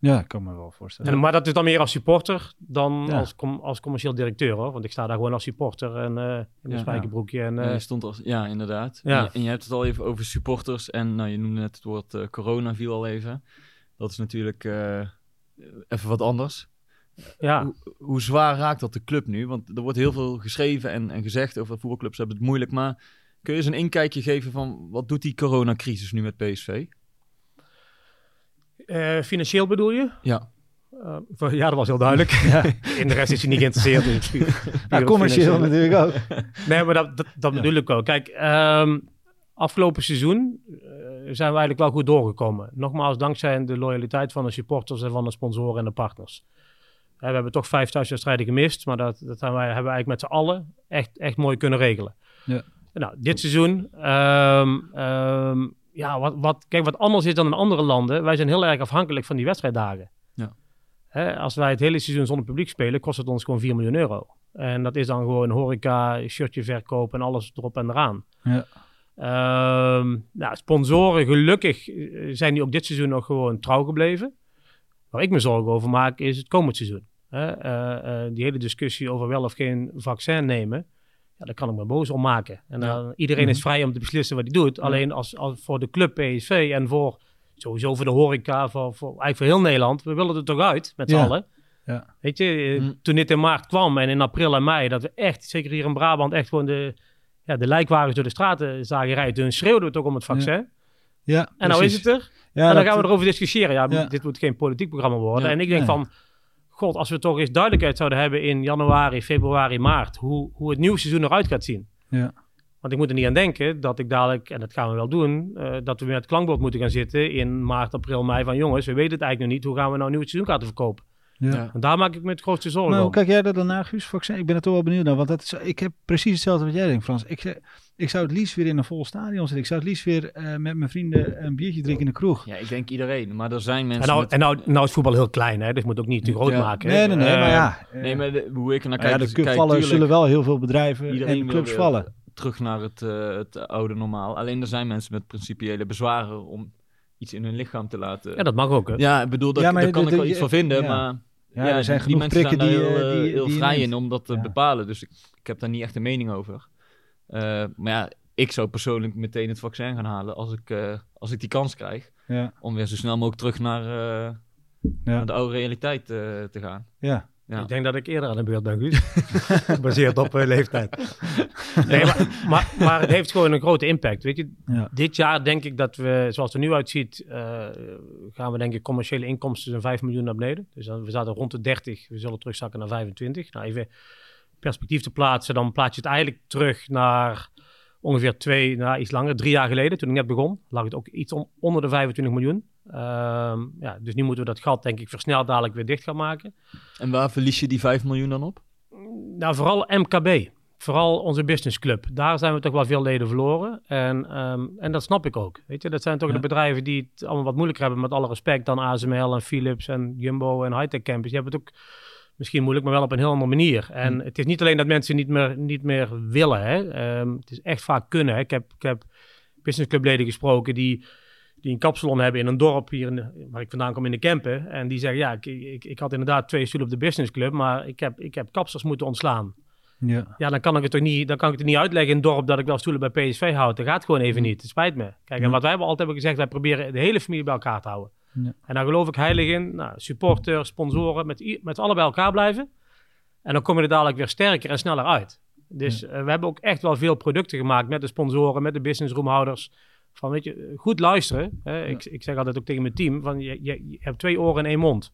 Ja, ik kan me wel voorstellen. En, maar dat is dan meer als supporter dan Ja. als, com- als commercieel directeur hoor. Want ik sta daar gewoon als supporter en eh in een Ja. spijkerbroekje. En, Ja, eh, je stond als, ja, inderdaad. Ja. En, je, en je hebt het al even over supporters. En nou, je noemde net het woord eh, corona, viel al even. Dat is natuurlijk eh, even wat anders. ja. Hoe, hoe zwaar raakt dat de club nu? Want er wordt heel veel geschreven en, en gezegd over voetbalclubs hebben het moeilijk. Maar kun je eens een inkijkje geven van wat doet die coronacrisis nu met PSV? Eh, financieel bedoel je? Ja. Eh, ja, dat was heel duidelijk. In de rest is hij niet geïnteresseerd. in. Puur- Nou, op commercieel natuurlijk ook. Nee, maar dat, dat, dat Ja. bedoel ik ook. Kijk, ehm, afgelopen seizoen, eh, zijn we eigenlijk wel goed doorgekomen. Nogmaals, dankzij de loyaliteit van de supporters en van de sponsoren en de partners. We hebben toch vijf thuiswedstrijden gemist, maar dat, dat hebben, wij, hebben we eigenlijk met z'n allen echt, echt mooi kunnen regelen. Ja. Nou, dit seizoen, ehm, ehm, ja, wat, wat, kijk, wat anders is dan in andere landen, wij zijn heel erg afhankelijk van die wedstrijddagen. Ja. Hè, als wij het hele seizoen zonder publiek spelen, kost het ons gewoon 4 miljoen euro. En dat is dan gewoon horeca, shirtje verkoop en alles erop en eraan. Ja. Nou, sponsoren, gelukkig eh, zijn die ook dit seizoen nog gewoon trouw gebleven. Waar ik me zorgen over maak, is het komend seizoen. Hè? eh, eh, die hele discussie over wel of geen vaccin nemen, ja, daar kan ik me boos om maken. En dan, iedereen is vrij om te beslissen wat hij doet. Alleen als, als voor de club PSV en voor sowieso voor de horeca, voor, voor, eigenlijk voor heel Nederland, we willen er toch uit met z'n Ja. allen. Weet je, eh, Mm. toen dit in maart kwam en in april en mei, dat we echt, zeker hier in Brabant, echt gewoon de, ja, de lijkwagens door de straten zagen rijden. Toen schreeuwden we toch om het vaccin. Ja, En nou is het er. Ja, en dan gaan we erover discussiëren. Ja, dit moet geen politiek programma worden. En ik denk van, god, als we toch eens duidelijkheid zouden hebben in januari, februari, maart, hoe, hoe het nieuwe seizoen eruit gaat zien. Ja. Want ik moet er niet aan denken dat ik dadelijk, en dat gaan we wel doen, eh, dat we weer met het klankbord moeten gaan zitten in maart, april, mei. Van jongens, we weten het eigenlijk nog niet. Hoe gaan we nou een nieuw seizoenkaarten verkopen? Ja. Ja. En daar maak ik me het grootste zorgen Maar hoe over. kijk jij er dan naar, Guus? Vaccin? Ik ben er toch wel benieuwd naar. Want dat is, ik heb precies hetzelfde wat jij denkt, Frans. Ik, ik zou het liefst weer in een vol stadion zitten. Ik zou het liefst weer eh, met mijn vrienden een biertje drinken in de kroeg. Ja, ik denk iedereen. Maar er zijn mensen En nou, met- en nou, nou is voetbal heel klein, hè? dus je moet ook niet te groot Ja. maken. Nee, nee, nee. Eh, maar ja. eh, Nee, maar de- hoe ik er naar nou ja, kijk... kijk, vallen, tuurlijk, zullen wel heel veel bedrijven Iedereen en wil clubs weer vallen. terug naar het, eh, het oude normaal. Alleen er zijn mensen met principiële bezwaren om iets in hun lichaam te laten. Ja, dat mag ook. Hè? Ja, ik bedoel, daar, Ja, daar kan de- ik wel de- iets van vinden, ja. maar... Ja, er zijn die genoeg mensen prikken zijn die, daar eh, heel, eh, die- heel vrij in om dat te Ja. bepalen. Dus ik, ik heb daar niet echt een mening over. Eh, maar ja, ik zou persoonlijk meteen het vaccin gaan halen als ik, eh, als ik die kans krijg. Ja, Om weer zo snel mogelijk terug naar, eh, naar de oude realiteit eh, te gaan. ja. Ja. Ik denk dat ik eerder aan de beurt ben, Guus. Gebaseerd op eh, leeftijd. Nee, maar, maar, maar het heeft gewoon een grote impact. Weet je, Ja. dit jaar denk ik dat we, zoals het er nu uitziet, eh, gaan we denk ik commerciële inkomsten zijn 5 miljoen naar beneden. Dus dan, we zaten rond de 30, we zullen terugzakken naar 25. Nou, even perspectief te plaatsen, dan plaats je het eigenlijk terug naar ongeveer twee, nou, iets langer, drie jaar geleden, toen ik net begon, lag het ook iets on- onder de 25 miljoen. Ehm, ja, dus nu moeten we dat gat denk ik versneld dadelijk weer dicht gaan maken. En waar verlies je die 5 miljoen dan op? Nou, vooral MKB. Vooral onze businessclub. Daar zijn we toch wel veel leden verloren. En, ehm, en dat snap ik ook. Weet je, dat zijn toch Ja. de bedrijven die het allemaal wat moeilijker hebben, met alle respect, dan ASML en Philips en Jumbo en Hightech Campus. Die hebben het ook misschien moeilijk, maar wel op een heel andere manier. En het is niet alleen dat mensen niet meer, niet meer willen. Hè. Ehm, het is echt vaak kunnen. Hè. Ik heb, ik heb businessclubleden gesproken die, die een kapsalon hebben in een dorp hier in waar ik vandaan kom in de Kempen. En die zeggen, ja, ik, ik, ik had inderdaad twee stoelen op de businessclub, maar ik heb, ik heb kapsels moeten ontslaan. Ja. Ja, dan kan ik het toch niet, dan kan ik het niet uitleggen in het dorp dat ik wel stoelen bij PSV houd. Dat gaat gewoon even niet. Het spijt me. Kijk, en Ja. wat wij altijd hebben gezegd, wij proberen de hele familie bij elkaar te houden. Ja. En daar geloof ik heilig in. Nou, supporters, sponsoren, met, met alle bij elkaar blijven. En dan kom je er dadelijk weer sterker en sneller uit. Dus eh, we hebben ook echt wel veel producten gemaakt met de sponsoren, met de businessroomhouders. Van weet je, goed luisteren. Hè? Ik, ik zeg altijd ook tegen mijn team: van je, je, je hebt twee oren en één mond.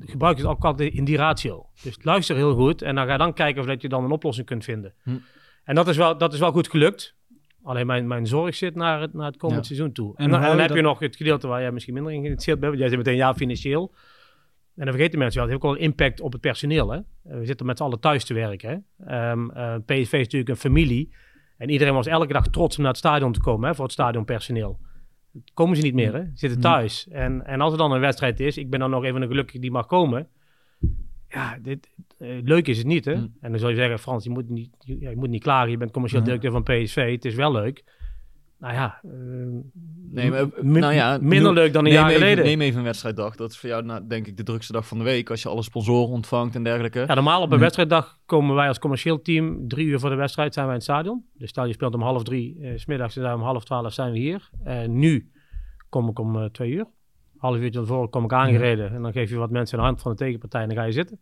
Gebruik het ook altijd in die ratio. Dus luister heel goed en dan ga dan kijken of dat je dan een oplossing kunt vinden. Hm. En dat is, wel, dat is wel goed gelukt. Alleen mijn, mijn zorg zit naar het, naar het komend Ja. seizoen toe. En En, dan, en heb je nog het gedeelte waar jij misschien minder in geïnteresseerd bent. Want jij zit meteen ja financieel. En dan vergeten mensen wel, het heeft ook wel een impact op het personeel. Hè? We zitten met z'n allen thuis te werken. Hè? Ehm, eh, PSV is natuurlijk een familie. En iedereen was elke dag trots om naar het stadion te komen hè, voor het stadionpersoneel. Komen ze niet meer, hè? Ze zitten thuis. En, en als er dan een wedstrijd is, ik ben dan nog even een gelukkige die mag komen. Ja, dit, eh, leuk is het niet, hè? Mm. En dan zou je zeggen, Frans, je moet niet, je, je moet niet klagen. Je bent commercieel directeur van PSV. Het is wel leuk. Nou ja, eh, Nee, maar, min- nou ja, minder leuk dan een jaar even, geleden. Neem even een wedstrijddag. Dat is voor jou, nou, denk ik, de drukste dag van de week. Als je alle sponsoren ontvangt en dergelijke. Ja, normaal op een Nee. wedstrijddag komen wij als commercieel team drie uur voor de wedstrijd zijn wij in het stadion. Dus stel je speelt om half drie, eh, s smiddags en om half twaalf zijn we hier. En nu kom ik om eh, twee uur. Half uurtje van tevoren kom ik aangereden en dan geef je wat mensen een hand van de tegenpartij en dan ga je zitten.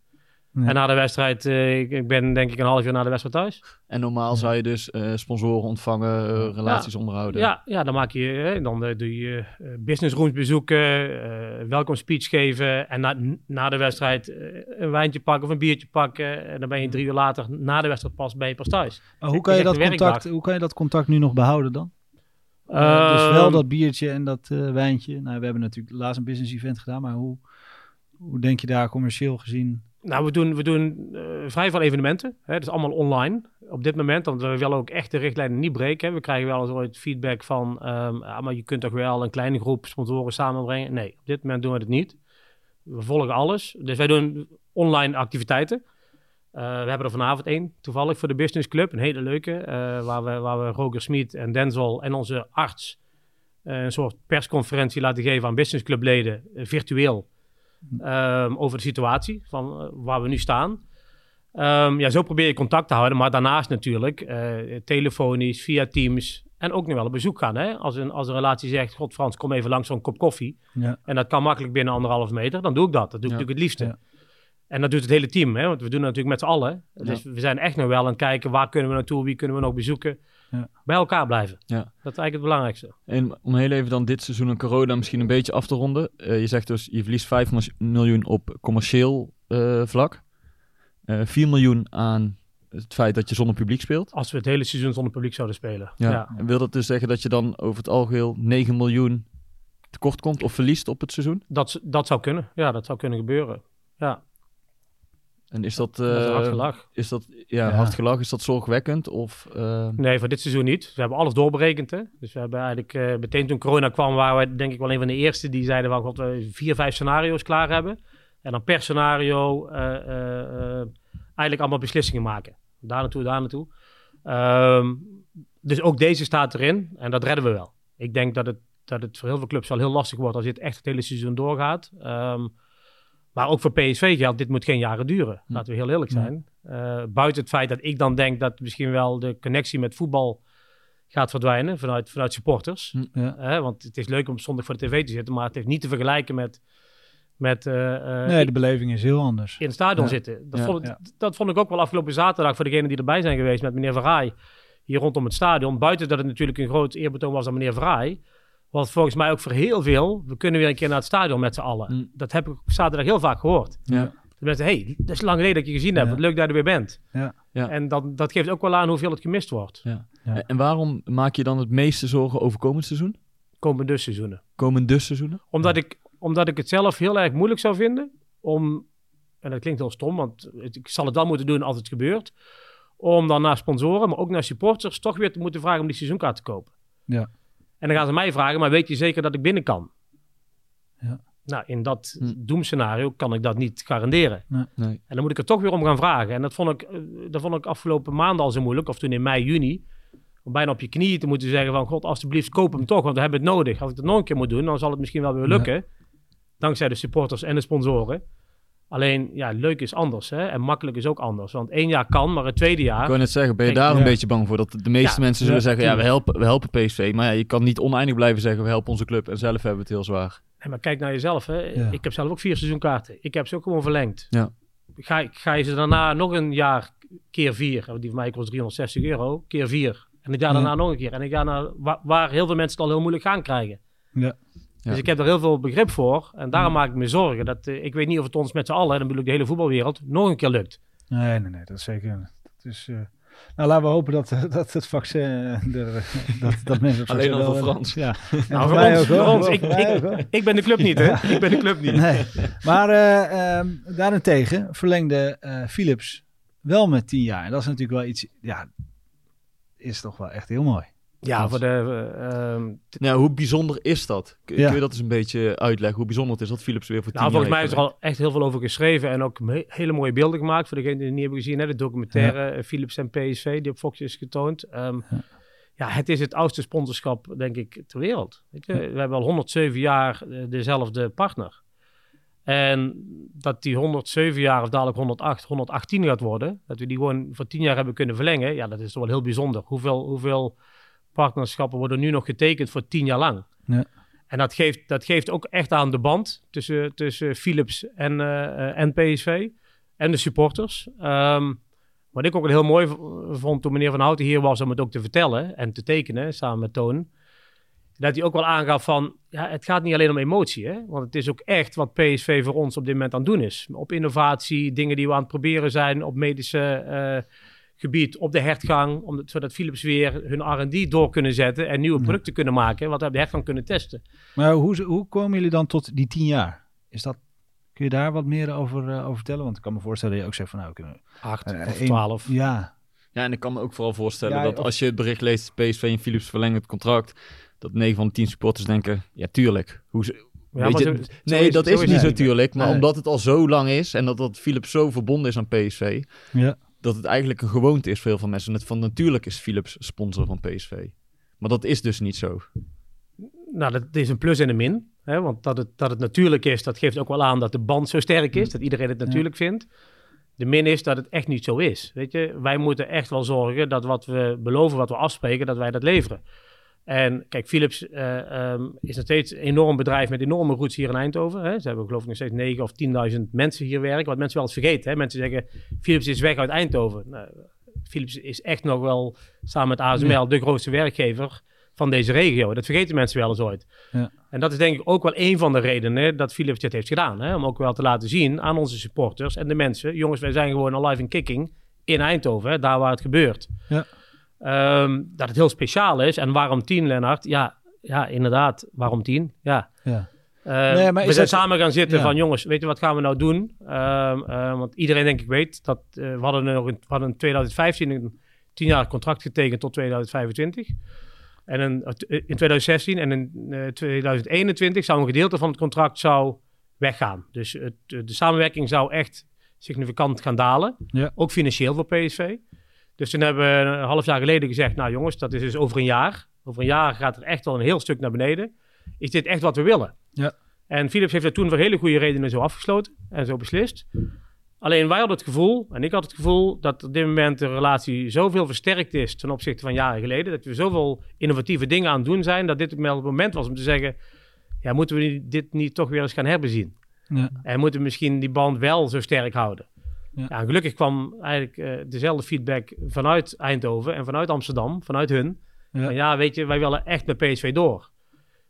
Ja. En na de wedstrijd, eh, ik, ik ben denk ik een half uur na de wedstrijd thuis. En normaal zou je dus eh, sponsoren ontvangen, eh, relaties onderhouden. Ja, ja, dan maak je, dan doe je business rooms bezoeken, eh welkom speech geven en na, na de wedstrijd een wijntje pakken of een biertje pakken. En dan ben je drie uur later, na de wedstrijd pas, ben je pas thuis. Maar hoe, kan je dat werkdag. contact, hoe kan je dat contact nu nog behouden dan? Eh, dus Ehm, wel dat biertje en dat eh, wijntje. Nou, we hebben natuurlijk laatst een business event gedaan, maar hoe, hoe denk je daar commercieel gezien? Nou, we doen, we doen eh, vrij veel evenementen. Hè. Het is allemaal online op dit moment. Want we willen ook echt de richtlijnen niet breken. hè. We krijgen wel eens ooit feedback van... ehm, ah, maar je kunt toch wel een kleine groep sponsoren samenbrengen? Nee, op dit moment doen we het niet. We volgen alles. Dus wij doen online activiteiten. Eh, we hebben er vanavond één, toevallig voor de Business Club. Een hele leuke, eh, waar, we, waar we Roger Smit en Denzel en onze arts... eh, een soort persconferentie laten geven aan Business Club leden, virtueel ehm, over de situatie van waar we nu staan. Ehm, ja, zo probeer je contact te houden, maar daarnaast natuurlijk telefonisch, via Teams en ook nu wel op bezoek gaan. Hè? Als, een, als een relatie zegt, god Frans, kom even langs zo'n kop koffie. Ja. En dat kan makkelijk binnen anderhalf meter, dan doe ik dat. Dat doe ik Ja. natuurlijk het liefste. Ja. En dat doet het hele team, hè? want we doen het natuurlijk met z'n allen. Dus we zijn echt nog wel aan het kijken, waar kunnen we naartoe, wie kunnen we nog bezoeken. Ja. Bij elkaar blijven. Ja. Dat is eigenlijk het belangrijkste. En om heel even dan dit seizoen en corona misschien een beetje af te ronden. Eh, je zegt dus, je verliest 5 mis- miljoen op commercieel eh, vlak. Eh 4 miljoen aan het feit dat je zonder publiek speelt. Als we het hele seizoen zonder publiek zouden spelen. Ja. ja. En wil dat dus zeggen dat je dan over het algeheel 9 miljoen tekort komt of verliest op het seizoen? Dat, dat zou kunnen. Ja, dat zou kunnen gebeuren. Ja, En is dat, dat is eh, hard gelach. is dat ja, Ja. hard gelach? Is dat zorgwekkend? Of, eh, Nee, voor dit seizoen niet. We hebben alles doorberekend. Hè? Dus we hebben eigenlijk eh, meteen toen corona kwam, waren we denk ik wel een van de eerste die zeiden van god, we vier, vijf scenario's klaar hebben. En dan per scenario eh, eh, eh, eigenlijk allemaal beslissingen maken. Daar naartoe, daar naartoe. Ehm, dus ook deze staat erin en dat redden we wel. Ik denk dat het, dat het voor heel veel clubs wel heel lastig wordt als dit echt het hele seizoen doorgaat. Ehm, maar ook voor PSV geldt, dit moet geen jaren duren. Hm. Laten we heel eerlijk Nee. zijn. Eh, buiten het feit dat ik dan denk dat misschien wel de connectie met voetbal gaat verdwijnen vanuit, vanuit supporters. Ja. Hè, want het is leuk om zondag voor de tv te zitten, maar het heeft niet te vergelijken met, met eh, eh, Nee, de beleving is heel anders. in het stadion Ja. zitten. Dat, Ja. vond dat vond ik ook wel afgelopen zaterdag voor degenen die erbij zijn geweest met meneer Verraai. Hier rondom het stadion. Buiten dat het natuurlijk een groot eerbetoon was aan meneer Verraai. Was volgens mij ook voor heel veel. We kunnen weer een keer naar het stadion met z'n allen. Mm. Dat heb ik zaterdag heel vaak gehoord. ja. De mensen, hey, dat is lang geleden dat je gezien hebt. Ja. Wat leuk dat je er weer bent. Ja. Ja. En dat, dat geeft ook wel aan hoeveel het gemist wordt. Ja. En waarom maak je dan het meeste zorgen over komend seizoen? Komende seizoenen. Komende seizoenen? Omdat, ik, omdat ik het zelf heel erg moeilijk zou vinden om, en dat klinkt heel stom, want het- ik zal het wel moeten doen als het gebeurt, om dan naar sponsoren, maar ook naar supporters, toch weer te moeten vragen om die seizoenkaart te kopen. Ja. En dan gaan ze mij vragen, maar weet je zeker dat ik binnen kan? Ja. Nou, in dat Hm. doemscenario kan ik dat niet garanderen. Nee. En dan moet ik er toch weer om gaan vragen. En dat vond ik, eh, dat vond ik afgelopen maanden al zo moeilijk, of toen in mei, juni. Om bijna op je knieën te moeten zeggen van... God, alsjeblieft, koop hem toch, want we hebben het nodig. Als ik dat nog een keer moet doen, dan zal het misschien wel weer lukken. Dankzij de supporters en de sponsoren. Alleen, ja, leuk is anders. Hè? En makkelijk is ook anders. Want één jaar kan, maar het tweede jaar... Ik wou net zeggen, ben je daar ja. een beetje bang voor? Dat de meeste Ja, mensen zullen ja, zeggen, ja, we helpen, we helpen PSV. Maar ja, je kan niet oneindig blijven zeggen, we helpen onze club. En zelf hebben we het heel zwaar. Nee, maar kijk naar jezelf. Hè. Ja. Ik heb zelf ook vier seizoenkaarten. Ik heb ze ook gewoon verlengd. Ja. Ga, ga je ze daarna nog een jaar keer vier, die van mij kost 360 euro, keer vier. En jaar Ja. daarna nog een keer. En ik ga naar waar, waar heel veel mensen het al heel moeilijk gaan krijgen. Ja. Ja. Dus ik heb er heel veel begrip voor. En daarom maak ik me zorgen. Dat, eh, ik weet niet of het ons met z'n allen, dan bedoel ik de hele voetbalwereld, nog een keer lukt. Nee, nee, nee, dat is zeker. Dat is, eh, nou, laten we hopen dat, dat het vaccin er, dat, dat mensen het Alleen al voor Frans. Ja. Nou, voor ons, ook, voor ons. Ik, ik, ben de club niet, hè? Ik ben de club niet. Nee. Maar eh, ehm, daarentegen verlengde eh, Philips wel met 10 jaar. En dat is natuurlijk wel iets, ja, is toch wel echt heel mooi. Ja, voor de... eh, ehm, Nou, hoe bijzonder is dat? Kun, Ja. kun je dat eens een beetje uitleggen? Hoe bijzonder het is dat Philips weer voor tien Nou, volgens mij is er al echt heel veel over geschreven en ook me- hele mooie beelden gemaakt. Voor degenen die het niet hebben gezien, hè, de documentaire eh, Philips en PSV, die op Fox is getoond. Ehm, ja. het is het oudste sponsorschap, denk ik, ter wereld. Weet je? We hebben al 107 jaar eh, dezelfde partner. En dat die 107 jaar of dadelijk 108, 118 gaat worden, dat we die gewoon voor 10 jaar hebben kunnen verlengen, ja, dat is toch wel heel bijzonder. Hoeveel, hoeveel partnerschappen worden nu nog getekend voor 10 jaar lang? Ja. En dat geeft, dat geeft ook echt aan de band tussen, tussen Philips en, eh, en PSV en de supporters. Ehm, wat ik ook heel mooi vond toen meneer Van Houten hier was om het ook te vertellen en te tekenen samen met Toon. Dat hij ook wel aangaf van, ja, het gaat niet alleen om emotie, hè? want het is ook echt wat PSV voor ons op dit moment aan het doen is. Op innovatie, dingen die we aan het proberen zijn op medische eh, gebied op de hertgang, om, zodat Philips weer hun R&D door kunnen zetten en nieuwe producten kunnen maken, wat we op de hertgang kunnen testen. Maar hoe, hoe komen jullie dan tot die tien jaar? Is dat, kun je daar wat meer over, eh, over vertellen? Want ik kan me voorstellen dat je ook zegt van nou, kunnen Acht eh, of één- twaalf. Ja, Ja, en ik kan me ook vooral voorstellen Ja, dat of- als je het bericht leest, PSV en Philips verlengen het contract, dat 9 van de 10 supporters denken, ja tuurlijk. Hoe ze, Ja, je, zo- zo nee, is- dat zo is, is niet niet. tuurlijk, maar Nee. omdat het al zo lang is en dat, dat Philips zo verbonden is aan PSV, ja. Dat het eigenlijk een gewoonte is voor heel veel mensen. Net van natuurlijk is Philips sponsor van PSV. Maar dat is dus niet zo. Nou, dat is een plus en een min. Hè? Want dat het, dat het natuurlijk is, dat geeft ook wel aan dat de band zo sterk is. Dat iedereen het natuurlijk vindt. De min is dat het echt niet zo is. Weet je, wij moeten echt wel zorgen dat wat we beloven, wat we afspreken, dat wij dat leveren. En kijk, Philips eh, ehm, is nog steeds een enorm bedrijf met enorme roots hier in Eindhoven. Hè. Ze hebben geloof ik nog steeds 9 of 10.000 mensen hier werken. Wat mensen wel eens vergeten. Hè. Mensen zeggen, Philips is weg uit Eindhoven. Nou, Philips is echt nog wel, samen met ASML, de grootste werkgever van deze regio. Dat vergeten mensen wel eens ooit. Ja. En dat is denk ik ook wel een van de redenen dat Philips dit heeft gedaan. Hè? Om ook wel te laten zien aan onze supporters en de mensen. Jongens, wij zijn gewoon alive in kicking in Eindhoven, hè, daar waar het gebeurt. Ja. Ehm, dat het heel speciaal is. En waarom tien, Lennart? Ja, ja inderdaad. Waarom tien? Ja. ja. Eh, Nee, maar we zijn dat- samen gaan zitten Ja. van jongens, weet je wat gaan we nou doen? Ehm, eh, want iedereen denk ik weet dat eh, we hadden nog in, we hadden in 2015 een tien jaar contract getekend tot 2025. En een, eh, in 2016 en in eh, 2021 zou een gedeelte van het contract zou weggaan. Dus het, de samenwerking zou echt significant gaan dalen. Ja. Ook financieel voor PSV. Dus toen hebben we een half jaar geleden gezegd, nou jongens, dat is dus over een jaar. Over een jaar gaat er echt wel een heel stuk naar beneden. Is dit echt wat we willen? Ja. En Philips heeft dat toen voor hele goede redenen zo afgesloten en zo beslist. Alleen wij hadden het gevoel, en ik had het gevoel, dat op dit moment de relatie zoveel versterkt is ten opzichte van jaren geleden. Dat we zoveel innovatieve dingen aan het doen zijn, dat dit het moment was om te zeggen, ja, moeten we dit niet toch weer eens gaan herbezien? Ja. En moeten we misschien die band wel zo sterk houden? Ja. Ja. en gelukkig kwam eigenlijk eh, dezelfde feedback vanuit Eindhoven en vanuit Amsterdam, vanuit hun. Ja. Ja, ja weet je, wij willen echt met PSV door.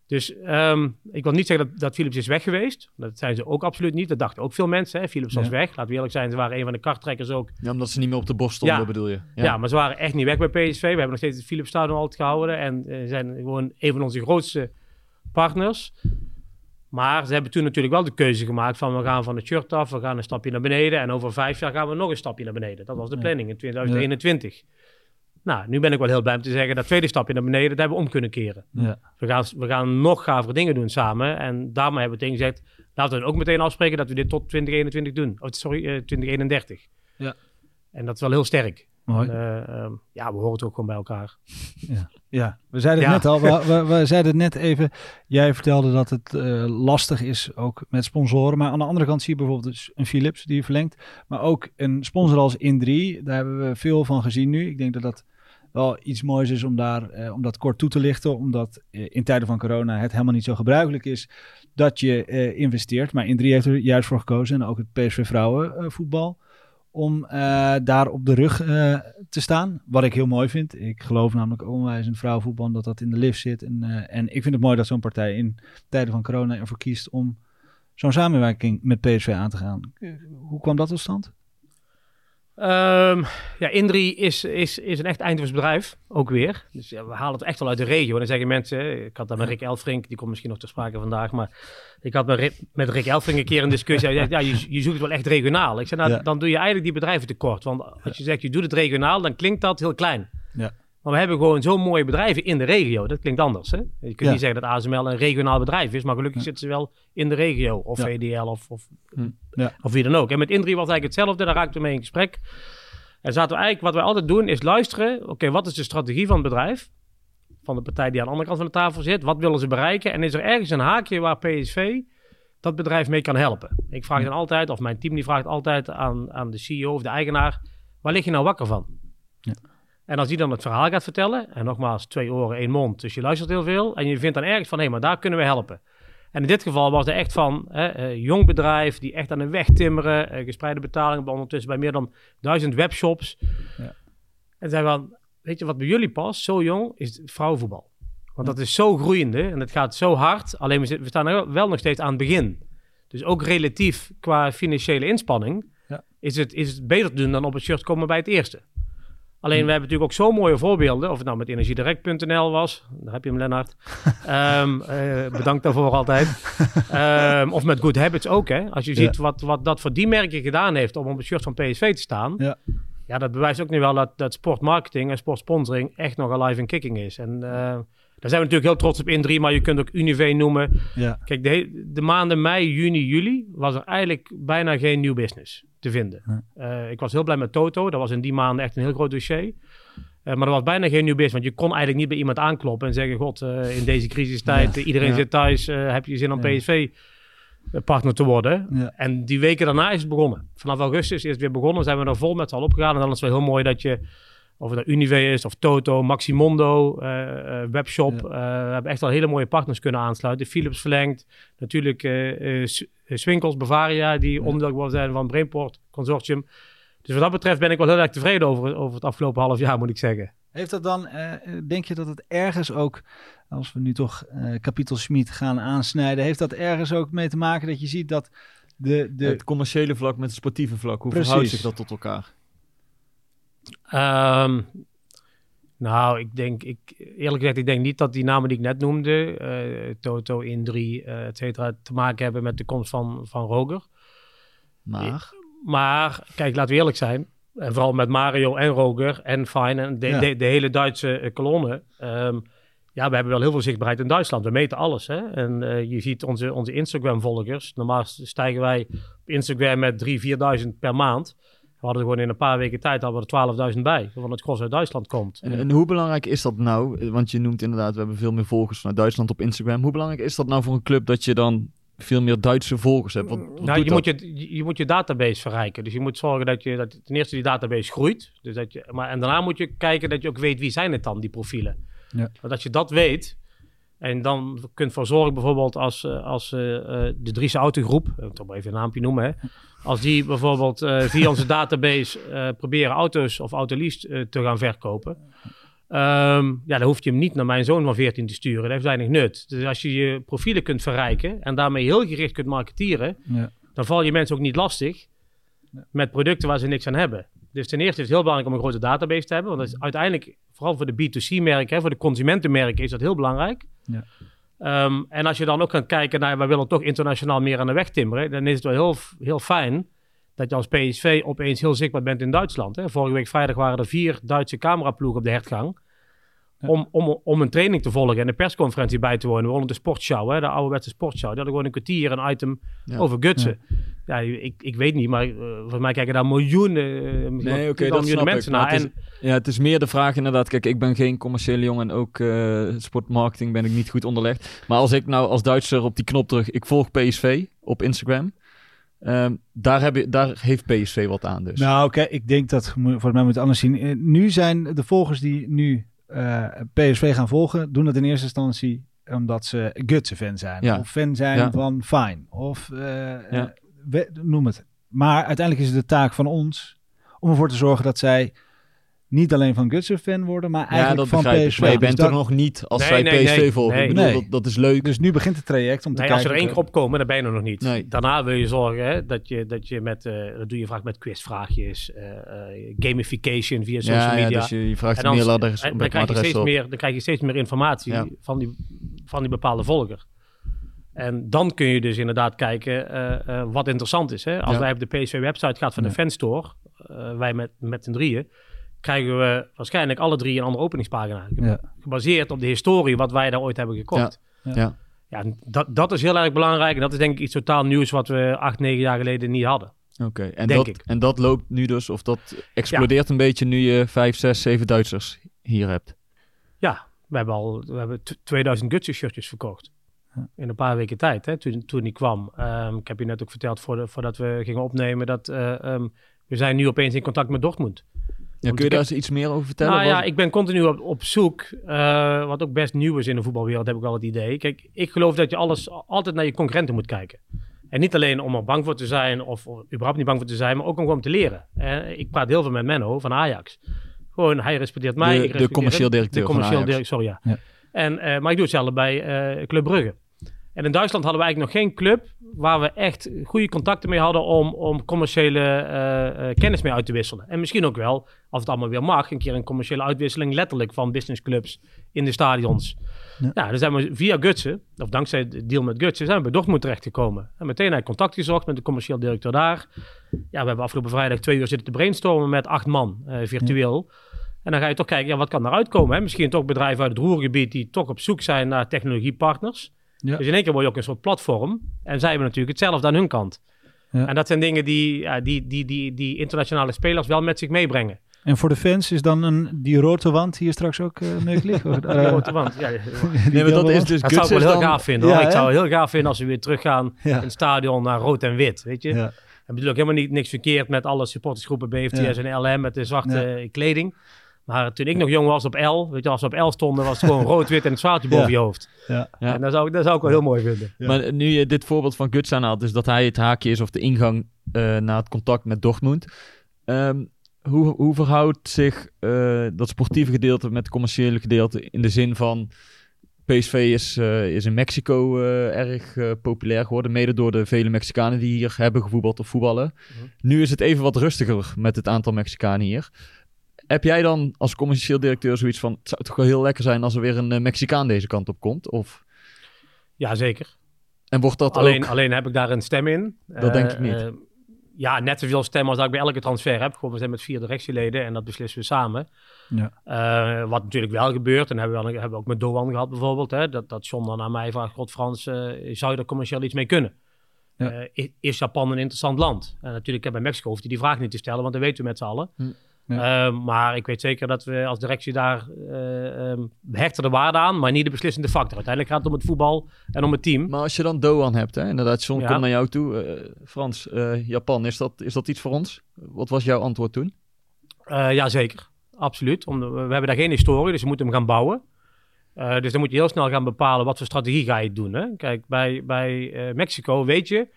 Dus ehm, ik wil niet zeggen dat, dat Philips is weg geweest. Dat zijn ze ook absoluut niet. Dat dachten ook veel mensen. Hè. Philips was Ja. weg. Laten we eerlijk zijn, ze waren een van de karttrekkers ook. Ja, omdat ze niet meer op de borst stonden, Ja. bedoel je? Ja. maar ze waren echt niet weg bij PSV. We hebben nog steeds het Philips Stadion altijd gehouden. En eh, zijn gewoon een van onze grootste partners. Maar ze hebben toen natuurlijk wel de keuze gemaakt van we gaan van het shirt af, we gaan een stapje naar beneden. En over vijf jaar gaan we nog een stapje naar beneden. Dat was de planning in 2021. Nou, nu ben ik wel heel blij om te zeggen dat tweede stapje naar beneden, dat hebben we om kunnen keren. Ja. We gaan, we gaan nog gavere dingen doen samen. En daarmee hebben we tegen gezegd, laten we ook meteen afspreken dat we dit tot 2021 doen. Of, sorry, eh, 2031. Ja. En dat is wel heel sterk. Mooi. En, eh, ehm, ja, we horen het ook gewoon bij elkaar. Ja, ja. we zeiden het Ja. net al. We, we, we zeiden het net even. Jij vertelde dat het eh, lastig is ook met sponsoren. Maar aan de andere kant zie je bijvoorbeeld dus een Philips die je verlengt. Maar ook een sponsor als Indri. Daar hebben we veel van gezien nu. Ik denk dat dat wel iets moois is om, daar, eh, om dat kort toe te lichten. Omdat eh, in tijden van corona het helemaal niet zo gebruikelijk is dat je eh, investeert. Maar Indri heeft er juist voor gekozen. En ook het PSV vrouwenvoetbal. Om eh, daar op de rug eh, te staan. Wat ik heel mooi vind. Ik geloof namelijk onwijs in vrouwenvoetbal dat dat in de lift zit. En, eh, en ik vind het mooi dat zo'n partij in tijden van corona ervoor kiest om zo'n samenwerking met PSV aan te gaan. Hoe kwam dat tot stand? Ehm, ja, Indri is, is, is een echt Eindhoven's bedrijf, ook weer. Dus ja, we halen het echt wel uit de regio. En dan zeggen mensen, ik had daar met Rick Elfrink, die komt misschien nog ter sprake vandaag, maar ik had met Rick, met Rick Elfrink een keer een discussie. Hij zei, ja, je, je zoekt wel echt regionaal. Ik zei, nou, Ja. dan doe je eigenlijk die bedrijven tekort. Want als je zegt, je doet het regionaal, dan klinkt dat heel klein. Ja. Maar we hebben gewoon zo'n mooie bedrijven in de regio. Dat klinkt anders. Hè? Je kunt Ja. niet zeggen dat ASML een regionaal bedrijf is, maar gelukkig zitten ze wel in de regio. Of Ja. VDL of, of, Hm. Ja. of wie dan ook. En met Indri was eigenlijk hetzelfde. Daar raakten we mee in gesprek. En zaten we eigenlijk, wat wij altijd doen, is luisteren. Oké, wat is de strategie van het bedrijf? Van de partij die aan de andere kant van de tafel zit. Wat willen ze bereiken? En is er ergens een haakje waar PSV dat bedrijf mee kan helpen? Ik vraag dan altijd, of mijn team die vraagt altijd aan, aan de CEO of de eigenaar. Waar lig je nou wakker van? En als die dan het verhaal gaat vertellen, en nogmaals, twee oren, één mond, dus je luistert heel veel, en je vindt dan ergens van, hé, maar daar kunnen we helpen. En in dit geval was er echt van, hè, eh, jong bedrijf, die echt aan de weg timmeren, eh, gespreide betalingen, ondertussen bij meer dan duizend webshops. Ja. En zei van, weet je wat bij jullie past, zo jong, is vrouwenvoetbal. Want dat is zo groeiende en het gaat zo hard, alleen we staan er wel nog steeds aan het begin. Dus ook relatief qua financiële inspanning Ja. is, het, is het beter te doen dan op het shirt komen bij het eerste. Alleen we hebben natuurlijk ook zo mooie voorbeelden. Of het nou met energiedirect.nl was. Daar heb je hem, Lennart. Ehm, eh, bedankt daarvoor altijd. Ehm, of met Good Habits ook. Hè? Als je ziet wat, wat dat voor die merken gedaan heeft om op het shirt van PSV te staan. Ja. Ja, dat bewijst ook nu wel dat, dat sportmarketing en sportsponsoring echt nog alive en kicking is. En eh, daar zijn we natuurlijk heel trots op in 3, maar je kunt ook Unive noemen. Ja. Kijk, de, de maanden mei, juni, juli was er eigenlijk bijna geen nieuw business te vinden. Eh, ik was heel blij met Toto. Dat was in die maanden echt een heel groot dossier. Eh, maar er was bijna geen nieuw business. Want je kon eigenlijk niet bij iemand aankloppen en zeggen... God, eh, in deze crisistijd, Ja. iedereen Ja. zit thuis. heb je zin om. PSV-partner te worden? Ja. En die weken daarna is het begonnen. Vanaf augustus is het weer begonnen. Zijn we er vol met z'n allen opgegaan. En dan is het wel heel mooi dat je... Of het nou Unive is, of Toto, Maximondo, Webshop. We hebben echt al hele mooie partners kunnen aansluiten. Philips verlengd. Natuurlijk Swinkels, Bavaria, die onderdeel geworden zijn van Brainport Consortium. Dus wat dat betreft ben ik wel heel erg tevreden over, over het afgelopen half jaar, moet ik zeggen. Heeft dat dan, eh, denk je dat het ergens ook, als we nu toch eh kapitel Schmid gaan aansnijden, heeft dat ergens ook mee te maken dat je ziet dat de, de het commerciële vlak met het sportieve vlak, hoe Precies. verhoudt zich dat tot elkaar? Ehm, nou, ik denk, ik, eerlijk gezegd, ik denk niet dat die namen die ik net noemde, eh, Toto, Indri, eh et cetera, te maken hebben met de komst van, van Roger. Maar, Maar, kijk, laten we eerlijk zijn. En vooral met Mario en Roger en Fine en de, Ja. de, de hele Duitse eh, kolonne. Ehm, ja, we hebben wel heel veel zichtbaarheid in Duitsland. We meten alles. Hè? En eh, je ziet onze, onze Instagram-volgers. Normaal stijgen wij op Instagram met 3.000, 4.000 per maand. We hadden gewoon in een paar weken tijd hadden we er 12.000 bij. Van het gros uit Duitsland komt. en, en hoe belangrijk is dat nou? Want je noemt inderdaad, we hebben veel meer volgers vanuit Duitsland op Instagram. Hoe belangrijk is dat nou voor een club dat je dan veel meer Duitse volgers hebt? Wat, wat Nou, je, moet je, je moet je database verrijken. Dus je moet zorgen dat je dat ten eerste die database groeit. Dus dat je, maar, en daarna moet je kijken dat je ook weet wie zijn het dan, die profielen. Ja. Want als je dat weet en dan kunt voor zorgen bijvoorbeeld als, eh, als eh, eh, de Driese Autogroep, ik toch maar even een naampje noemen, hè, als die bijvoorbeeld via onze database proberen auto's of autolease te gaan verkopen. ehm, ja, dan hoef je hem niet naar mijn zoon van 14 te sturen. Dat heeft weinig nut. Dus als je je profielen kunt verrijken en daarmee heel gericht kunt marketeren, ja, dan val je mensen ook niet lastig met producten waar ze niks aan hebben. Dus ten eerste is het heel belangrijk om een grote database te hebben. Want dat is uiteindelijk, vooral voor de B2C-merken, voor de consumentenmerken, is dat heel belangrijk. Ja. Ehm, en als je dan ook gaat kijken naar, wij willen toch internationaal meer aan de weg timmeren, dan is het wel heel, heel fijn dat je als PSV opeens heel zichtbaar bent in Duitsland. Hè. Vorige week vrijdag waren er vier Duitse cameraploegen op de hertgang. Om, om, om een training te volgen en een persconferentie bij te wonen. We wonen de sportshow, hè, de ouderwetse sportshow. Die hadden gewoon een kwartier een item Ja. over gutsen. Ja, ik, ik weet niet, maar eh, volgens mij kijken daar miljoenen, wel Nee, dat miljoenen ik. mensen naar. het En, is, ja, het is meer de vraag inderdaad. Kijk, ik ben geen commerciële jongen en ook eh, sportmarketing ben ik niet goed onderlegd. Maar als ik nou als Duitser op die knop druk, ik volg PSV op Instagram. ehm, daar, heb je, daar heeft PSV wat aan dus. Nou, oké, ik denk dat voor mij moet het anders zien. Nu zijn de volgers die nu PSV gaan volgen, doen dat in eerste instantie omdat ze Gutsen-fan zijn. Ja. Of fan zijn Ja. van Fine. Of eh, eh, we- noem het. Maar uiteindelijk is het de taak van ons om ervoor te zorgen dat zij niet alleen van Gutsen fan worden, maar ja, eigenlijk dat van begrijp ik. PSV. Maar je Dus bent dat- er nog niet als Nee, zij nee, PSV nee, volgen. Ik bedoel, dat, dat is leuk. Dus nu begint het traject om te nee, als kijken... er één keer opkomen, dan ben je er nog niet. Nee. Daarna wil je zorgen hè, dat, je, dat je met, eh, dat doe je vaak met quizvraagjes, eh, eh, gamification via social ja, ja, media. dus je, je vraagt En een dan, en krijg je steeds op. meer, dan krijg je steeds meer informatie Ja. van, die, van die bepaalde volger. En dan kun je dus inderdaad kijken wat interessant is. Hè? Als Ja. wij op de PSV-website gaan van de Ja. fanstore, eh, wij met, met z'n drieën, krijgen we waarschijnlijk alle drie een andere openingspagina. Ja. Gebaseerd op de historie wat wij daar ooit hebben gekocht. Ja. Ja. Dat, dat is heel erg belangrijk. En dat is denk ik iets totaal nieuws wat we acht, negen jaar geleden niet hadden. Oké, en, Denk dat, ik. en dat loopt nu dus, of dat explodeert een beetje nu je vijf, zes, zeven Duitsers hier hebt. Ja, we hebben al we hebben t- 2000 Gutsen shirtjes verkocht. In een paar weken tijd, hè, toen, toen die kwam. Ehm, ik heb je net ook verteld voor de- voordat we gingen opnemen dat eh, ehm, we zijn nu opeens in contact met Dortmund. Ja, kun je daar eens iets meer over vertellen? Nou ja, ik ben continu op, op zoek, eh, wat ook best nieuw is in de voetbalwereld, heb ik wel het idee. Kijk, ik geloof dat je alles altijd naar je concurrenten moet kijken. En niet alleen om er bang voor te zijn of, of überhaupt niet bang voor te zijn, maar ook om gewoon te leren. Eh, ik praat heel veel met Menno van Ajax. Gewoon, hij respecteert mij. De- ik de respecteer commercieel directeur De van commercieel directeur, sorry ja. Ja. En, eh, maar ik doe hetzelfde bij Club Brugge. En in Duitsland hadden we eigenlijk nog geen club waar we echt goede contacten mee hadden om, om commerciële eh, eh, kennis mee uit te wisselen. En misschien ook wel, als het allemaal weer mag, een keer een commerciële uitwisseling letterlijk van businessclubs in de stadions. Ja. Nou, dan zijn we via Gutsen, of dankzij het deal met Gutsen, zijn we bij Dortmund terechtgekomen. En meteen heb ik contact gezocht met de commercieel directeur daar. Ja, we hebben afgelopen vrijdag twee uur zitten te brainstormen met acht man, eh, virtueel. En dan ga je toch kijken, ja, wat kan eruit komen? Hè? Misschien toch bedrijven uit het roergebied die toch op zoek zijn naar technologiepartners. Ja. Dus in één keer word je ook een soort platform. En zij hebben natuurlijk hetzelfde aan hun kant. Ja. En dat zijn dingen die, ja, die, die, die, die internationale spelers wel met zich meebrengen. En voor de fans is dan een, die rode wand hier straks ook uh, mogelijk? Of, eh, Die grote wand, ja, die Nee, maar dat is dus dat zou ik wel heel dan- gaaf vinden. Ja, hoor. Ik zou het heel gaaf vinden als we weer teruggaan Ja. in het stadion naar rood en wit. Weet je? Ja. En bedoel ook helemaal niet, niks verkeerd met alle supportersgroepen BFTS Ja. en LM met de zwarte Ja. eh, kleding. Maar toen ik nog jong was op L, weet je, als we op L stonden, was het gewoon rood, wit en het zwaardje boven Ja. je hoofd. Ja. En dat zou, ik, dat zou ik wel heel mooi vinden. Ja. Maar nu je dit voorbeeld van Guts aanhaalt, dus dat hij het haakje is of de ingang eh, naar het contact met Dortmund. Ehm, hoe, hoe verhoudt zich eh, dat sportieve gedeelte met het commerciële gedeelte in de zin van PSV is, eh, is in Mexico eh, erg eh, populair geworden, mede door de vele Mexicanen die hier hebben gevoetbald of voetballen. Nu is het even wat rustiger met het aantal Mexicanen hier. Heb jij dan als commercieel directeur zoiets van, het zou toch wel heel lekker zijn als er weer een eh, Mexicaan deze kant op komt? Of, Ja, zeker. en wordt dat Alleen, ook... alleen heb ik daar een stem in. Dat Eh, denk ik niet. eh, ja, net zoveel stem als dat ik bij elke transfer heb. Gewoon, we zijn met vier directieleden en dat beslissen we samen. Ja. Eh, wat natuurlijk wel gebeurt, en hebben we, wel- hebben we ook met Doan gehad bijvoorbeeld, hè, dat, dat John dan aan mij vraagt, God Frans, eh, zou je daar commercieel iets mee kunnen? Ja. Eh, is, Japan een interessant land? En natuurlijk, heb bij Mexico hoeft hij die vraag niet te stellen, want dat weten we met z'n allen. Hm. Ja. Eh, maar ik weet zeker dat we als directie daar eh ehm, we hechten de waarde aan, maar niet de beslissende factor. Uiteindelijk gaat het om het voetbal en om het team. Maar als je dan Doan hebt, hè, inderdaad, John Ja. komt naar jou toe. Eh, Frans, eh, Japan, is dat, is dat iets voor ons? Wat was jouw antwoord toen? Eh ja, zeker. Absoluut. Om, we hebben daar geen historie, dus we moeten hem gaan bouwen. Eh, dus dan moet je heel snel gaan bepalen wat voor strategie ga je doen. Hè? Kijk, bij, bij eh, Mexico weet je,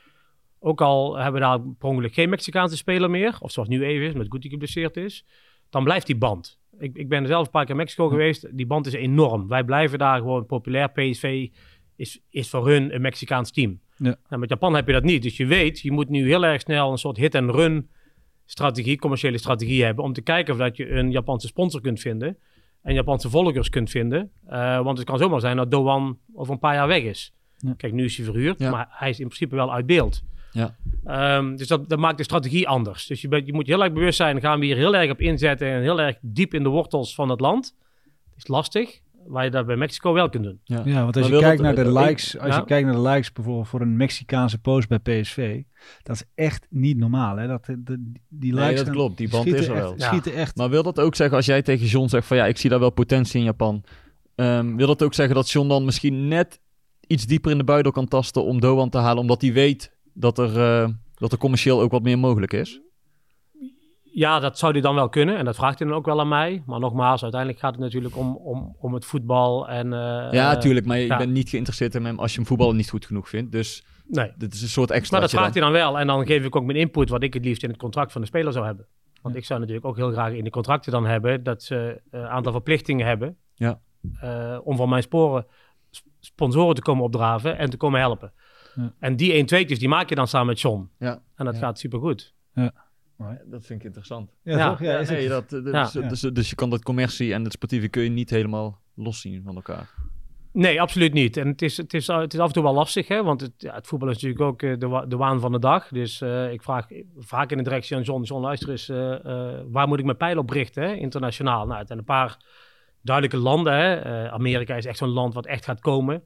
ook al hebben we daar per ongeluk geen Mexicaanse speler meer, of zoals nu even is, met Guti geblesseerd is, dan blijft die band. Ik, ik ben zelf een paar keer in Mexico geweest, die band is enorm. Wij blijven daar gewoon populair. PSV is, is voor hun een Mexicaans team. Ja. Nou, met Japan heb je dat niet. Dus je weet, je moet nu heel erg snel een soort hit-and-run strategie, commerciële strategie hebben. Om te kijken of dat je een Japanse sponsor kunt vinden. En Japanse volgers kunt vinden. Eh, want het kan zomaar zijn dat Doan over een paar jaar weg is. Ja. Kijk, nu is hij verhuurd, Ja. maar hij is in principe wel uit beeld. Ja. Ehm, dus dat, dat maakt de strategie anders. Dus je, bent, je moet je heel erg bewust zijn, gaan we hier heel erg op inzetten en heel erg diep in de wortels van het land. Het is lastig, waar je dat bij Mexico wel kunt doen. Ja, want als Maar je kijkt dat- naar de eh, likes, als ja. je kijkt naar de likes bijvoorbeeld voor een Mexicaanse post bij PSV, dat is echt niet normaal. Hè? Dat, de, de- die likes Nee, dat gaan- klopt. Die band schieten is er echt, wel. Ja. Schieten echt. Maar wil dat ook zeggen, als jij tegen John zegt van ja, ik zie daar wel potentie in Japan. ehm, wil dat ook zeggen dat John dan misschien net iets dieper in de buidel kan tasten om Doan te halen, omdat hij weet dat er, eh, dat er commercieel ook wat meer mogelijk is? Ja, dat zou hij dan wel kunnen en dat vraagt hij dan ook wel aan mij. Maar nogmaals, uiteindelijk gaat het natuurlijk om, om, om het voetbal. En, eh, ja, eh, tuurlijk, maar je ja. bent niet geïnteresseerd in hem als je hem voetballen niet goed genoeg vindt. Dus Nee, dit is een soort extra. maar dat vraagt hij dan wel. En dan geef ik ook mijn input wat ik het liefst in het contract van de speler zou hebben. Want Ja. ik zou natuurlijk ook heel graag in de contracten dan hebben dat ze een aantal verplichtingen hebben. Ja. om van mijn sporen sp- sponsoren te komen opdraven en te komen helpen. Ja. En die 1 2 die maak je dan samen met John. Ja. En dat Ja. gaat supergoed. Dat vind ik interessant. Ja, Ja. toch? Ja, nee, dat, Ja. dus, dus, dus je kan dat commercie en het sportieve kun je niet helemaal loszien van elkaar. Nee, absoluut niet. En het is, het is, het is af en toe wel lastig, hè? want het, ja, het voetbal is natuurlijk ook eh, de, wa- de waan van de dag. Dus eh, ik vraag vaak in de directie aan John, John luister eens, eh, eh, waar moet ik mijn pijl op richten, hè? internationaal? Nou, het zijn een paar duidelijke landen. Hè? Eh, Amerika is echt zo'n land wat echt gaat komen.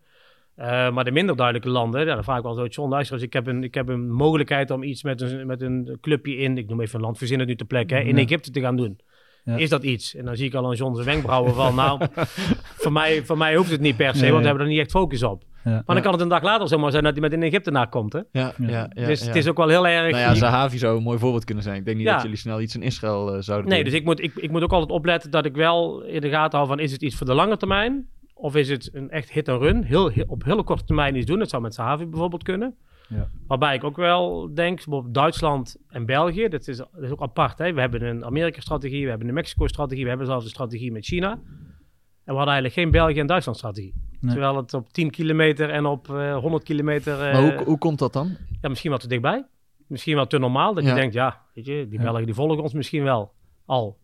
Eh, maar de minder duidelijke landen, ja, dan vraag ik wel zo, John, luister eens, ik heb een, ik heb een mogelijkheid om iets met een, met een clubje in, ik noem even een land, verzin het nu ter plekke, hè, in Ja. Egypte te gaan doen. Ja. Is dat iets? En dan zie ik al aan John zijn wenkbrauwen van, nou, voor mij, voor mij hoeft het niet per se, Nee. want we hebben er niet echt focus op. Ja. Maar dan kan het een dag later zomaar zijn dat hij met een Egyptenaar komt. Hè? Ja, Ja. dus het is ook wel heel erg... Nou ja, Zahavi zou een mooi voorbeeld kunnen zijn. Ik denk niet Ja. dat jullie snel iets in Israël eh, zouden nee, doen. dus ik moet, ik, ik moet ook altijd opletten dat ik wel in de gaten hou van... is het iets voor de lange termijn? Of is het een echt hit en run? Heel, heel- op hele korte termijn iets doen. Dat zou met Sahavi bijvoorbeeld kunnen. Ja. Waarbij ik ook wel denk, bijvoorbeeld Duitsland en België, dat is, dat is ook apart. Hè? We hebben een Amerika-strategie, we hebben een Mexico-strategie, we hebben zelfs een strategie met China. En we hadden eigenlijk geen België- en Duitsland-strategie. Nee. Terwijl het op 10 kilometer en op eh 100 kilometer... eh, Maar hoe, hoe komt dat dan? Ja, misschien wel te dichtbij. Misschien wel te normaal. Dat Ja. je denkt, ja, weet je, die Ja. Belgen die volgen ons misschien wel al.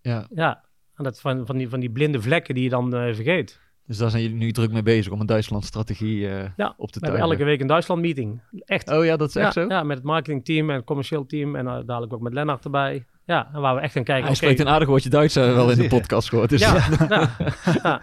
Ja. Ja, en dat van, van, die, van die blinde vlekken die je dan eh, vergeet. Dus daar zijn jullie nu druk mee bezig om een Duitsland-strategie eh, Ja, op te We tuigen. elke week een Duitsland meeting. Echt. Oh ja, dat is echt ja, zo? Ja, met het marketingteam en het commercieel team. En eh, dadelijk ook met Lennart erbij. Ja, en waar we echt gaan kijken. Hij oké, spreekt een aardig woordje Duits eh, wel in de Ja. podcast gehoord. Dus ja, ja, ja.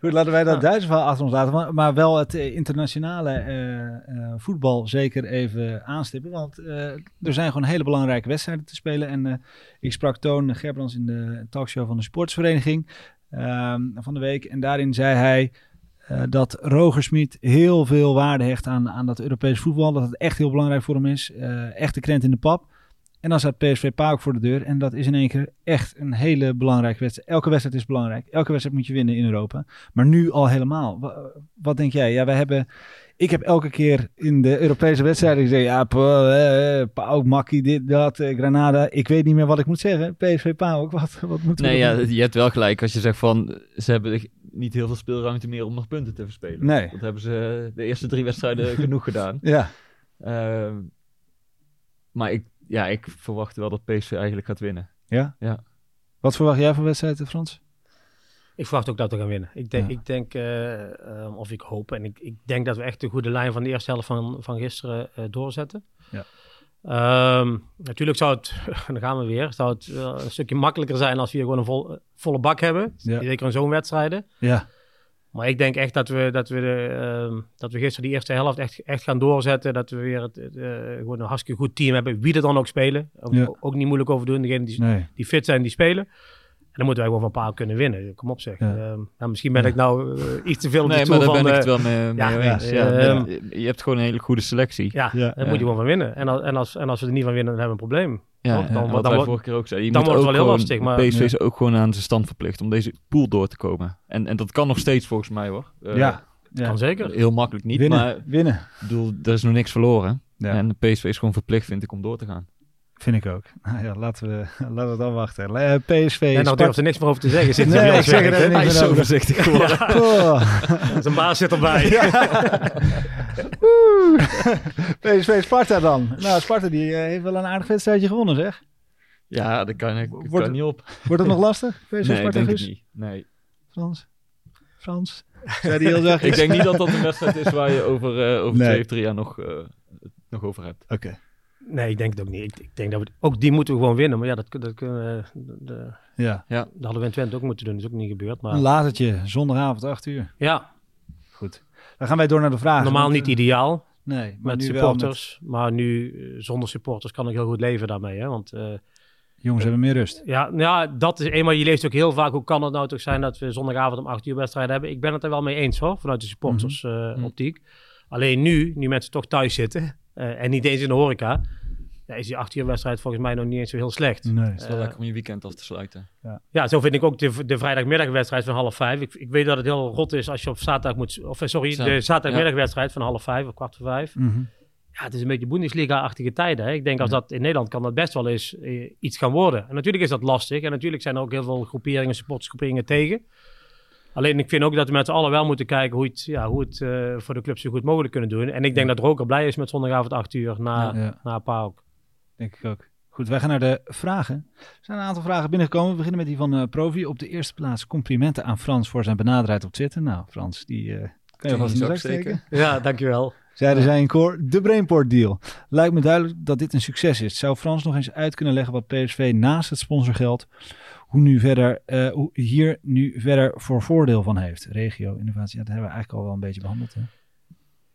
Goed, laten wij dat Ja. Duitse verhaal achter ons laten. Maar, maar wel het internationale eh, eh, voetbal zeker even aanstippen. Want eh, er zijn gewoon hele belangrijke wedstrijden te spelen. En eh, ik sprak Toon Gerbrands in de talkshow van de sportsvereniging ehm, van de week. En daarin zei hij eh, dat Roger Smit heel veel waarde hecht aan, aan dat Europees voetbal. Dat het echt heel belangrijk voor hem is. Eh, echt de krent in de pap. En dan staat PSV Paok voor de deur. En dat is in één keer echt een hele belangrijke wedstrijd. Elke wedstrijd is belangrijk. Elke wedstrijd moet je winnen in Europa. Maar nu al helemaal. Wa- Wat, denk jij? Ja, wij hebben... Ik heb elke keer in de Europese wedstrijden gezegd... Ja, pa, Paok, Makkie, dit, dat, eh, Granada. Ik weet niet meer wat ik moet zeggen. PSV Paok, wat, wat moeten we Nee, ja, je hebt wel gelijk als je zegt van ze hebben niet heel veel speelruimte meer om nog punten te verspelen. Nee. Dat hebben ze de eerste drie wedstrijden genoeg gedaan. Ja, Ehm, maar ik, ja, ik verwacht wel dat PSV eigenlijk gaat winnen. ja? Ja. Wat verwacht jij van wedstrijden, Frans? Ik verwacht ook dat we gaan winnen. Ik denk, Ja. ik denk eh, ehm, of ik hoop en ik, ik denk dat we echt de goede lijn van de eerste helft van, van gisteren eh, doorzetten. Ja. Ehm, natuurlijk zou het, dan gaan we weer, zou het eh, een stukje makkelijker zijn als we hier gewoon een vol- volle bak hebben. Ja. Zeker in zo'n wedstrijden. Ja, Maar ik denk echt dat we, dat we, de, ehm, dat we gisteren die eerste helft echt, echt gaan doorzetten. Dat we weer het, gewoon een hartstikke goed team hebben. Wie er dan ook spelen. Ook, Ja. ook niet moeilijk over doen. Degenen die, nee. die fit zijn, die spelen. En dan moeten wij gewoon van Paal kunnen winnen. Kom op zeg. Ja. Ehm, nou, misschien ben ik nou eh, iets te veel op Nee, de maar daar ben ik het wel mee, mee ja, eens. ja, Ja, ehm, je- hebt gewoon een hele goede selectie. ja, Ja, daar ja. moet je gewoon van winnen. En, en, als, en als we er niet van winnen, dan hebben we een probleem. Ja? Dan- ja, dan wat wij wordt- vorige keer ook zeiden. Je dan moet wordt het ook wel heel lastig, maar- PSV is ook gewoon aan zijn stand verplicht om deze pool door te komen. En, en dat kan nog steeds volgens mij hoor. Eh, ja. ja. Kan zeker. Heel makkelijk niet, winnen, maar winnen. ik bedoel, er is nog niks verloren. Ja. En de PSV is gewoon verplicht, vind ik, om door te gaan. Vind ik ook. Nou ja, laten we, laten we het afwachten. Eh, PSV, En nou durft er niks meer over te zeggen. Zit Nee, ik zeg er over. voorzichtig geworden. Oh. Zijn baas zit erbij. PSV Sparta dan. Nou, Sparta die eh, heeft wel een aardig wedstrijdje gewonnen, zeg. Ja, dat kan ik Wordt- kan niet op. Wordt het nog lastig? PSV Nee, ik Sparta denk Guus? niet. Nee. Frans? Frans? Zei die heel zachtjes? Ik denk niet dat dat een wedstrijd is waar je over, eh, over Nee. twee of drie jaar nog, eh, nog over hebt. Oké. Nee, ik denk het ook niet. Ik, ik denk dat we, ook die moeten we gewoon winnen. Maar ja, dat, dat, kunnen we- de, de- Ja. dat hadden we in Twente ook moeten doen. Dat is ook niet gebeurd. Een Maar latertje, zondagavond 8 uur. ja, Goed. Dan gaan wij door naar de vragen. normaal niet eh, ideaal Nee, maar met nu wel supporters. Maar nu eh, zonder supporters kan ik heel goed leven daarmee. Hè? Want eh, jongens hebben meer rust. ja, nou ja, dat is eenmaal. Je leest ook heel vaak. Hoe kan het nou toch zijn dat we zondagavond om 8 uur wedstrijd hebben? Ik ben het er wel mee eens hoor. Vanuit de supporters eh, Mhm. optiek. Alleen nu, nu mensen toch thuis zitten. Eh, en niet eens in de horeca. Ja, is die 8 uur wedstrijd volgens mij nog niet eens zo heel slecht. Nee. Het is wel Eh, lekker om je weekend af te sluiten. Ja, zo vind ik ook de, de vrijdagmiddagwedstrijd van half vijf. Ik, ik weet dat het heel rot is als je op zaterdag moet... Of eh, sorry, de zaterdagmiddagwedstrijd van half vijf of kwart voor vijf. Mhm. Ja, het is een beetje Bundesliga-achtige tijden. Hè? Ik denk als dat in Nederland kan dat best wel eens eh, iets gaan worden. En natuurlijk is dat lastig. En natuurlijk zijn er ook heel veel groeperingen, supportersgroeperingen tegen. Alleen ik vind ook dat we met z'n allen wel moeten kijken hoe het, ja, hoe het eh, voor de club zo goed mogelijk kunnen doen. En ik denk dat Roker blij is met zondagavond 8 uur na, Ja. na PAOK. Denk ik ook. Goed, wij gaan naar de vragen. Er zijn een aantal vragen binnengekomen. We beginnen met die van eh Provi. Op de eerste plaats complimenten aan Frans voor zijn benaderheid op Twitter. Nou, Frans, die eh, kan je vast in de je zak zak steken. steken. Ja, dankjewel. Zeiden zij in koor, de Brainport deal. Lijkt me duidelijk dat dit een succes is. Zou Frans nog eens uit kunnen leggen wat PSV naast het sponsorgeld, hoe, nu verder, eh, hoe hier nu verder voor voordeel van heeft? Regio, innovatie, ja, dat hebben we eigenlijk al wel een beetje behandeld. Hè?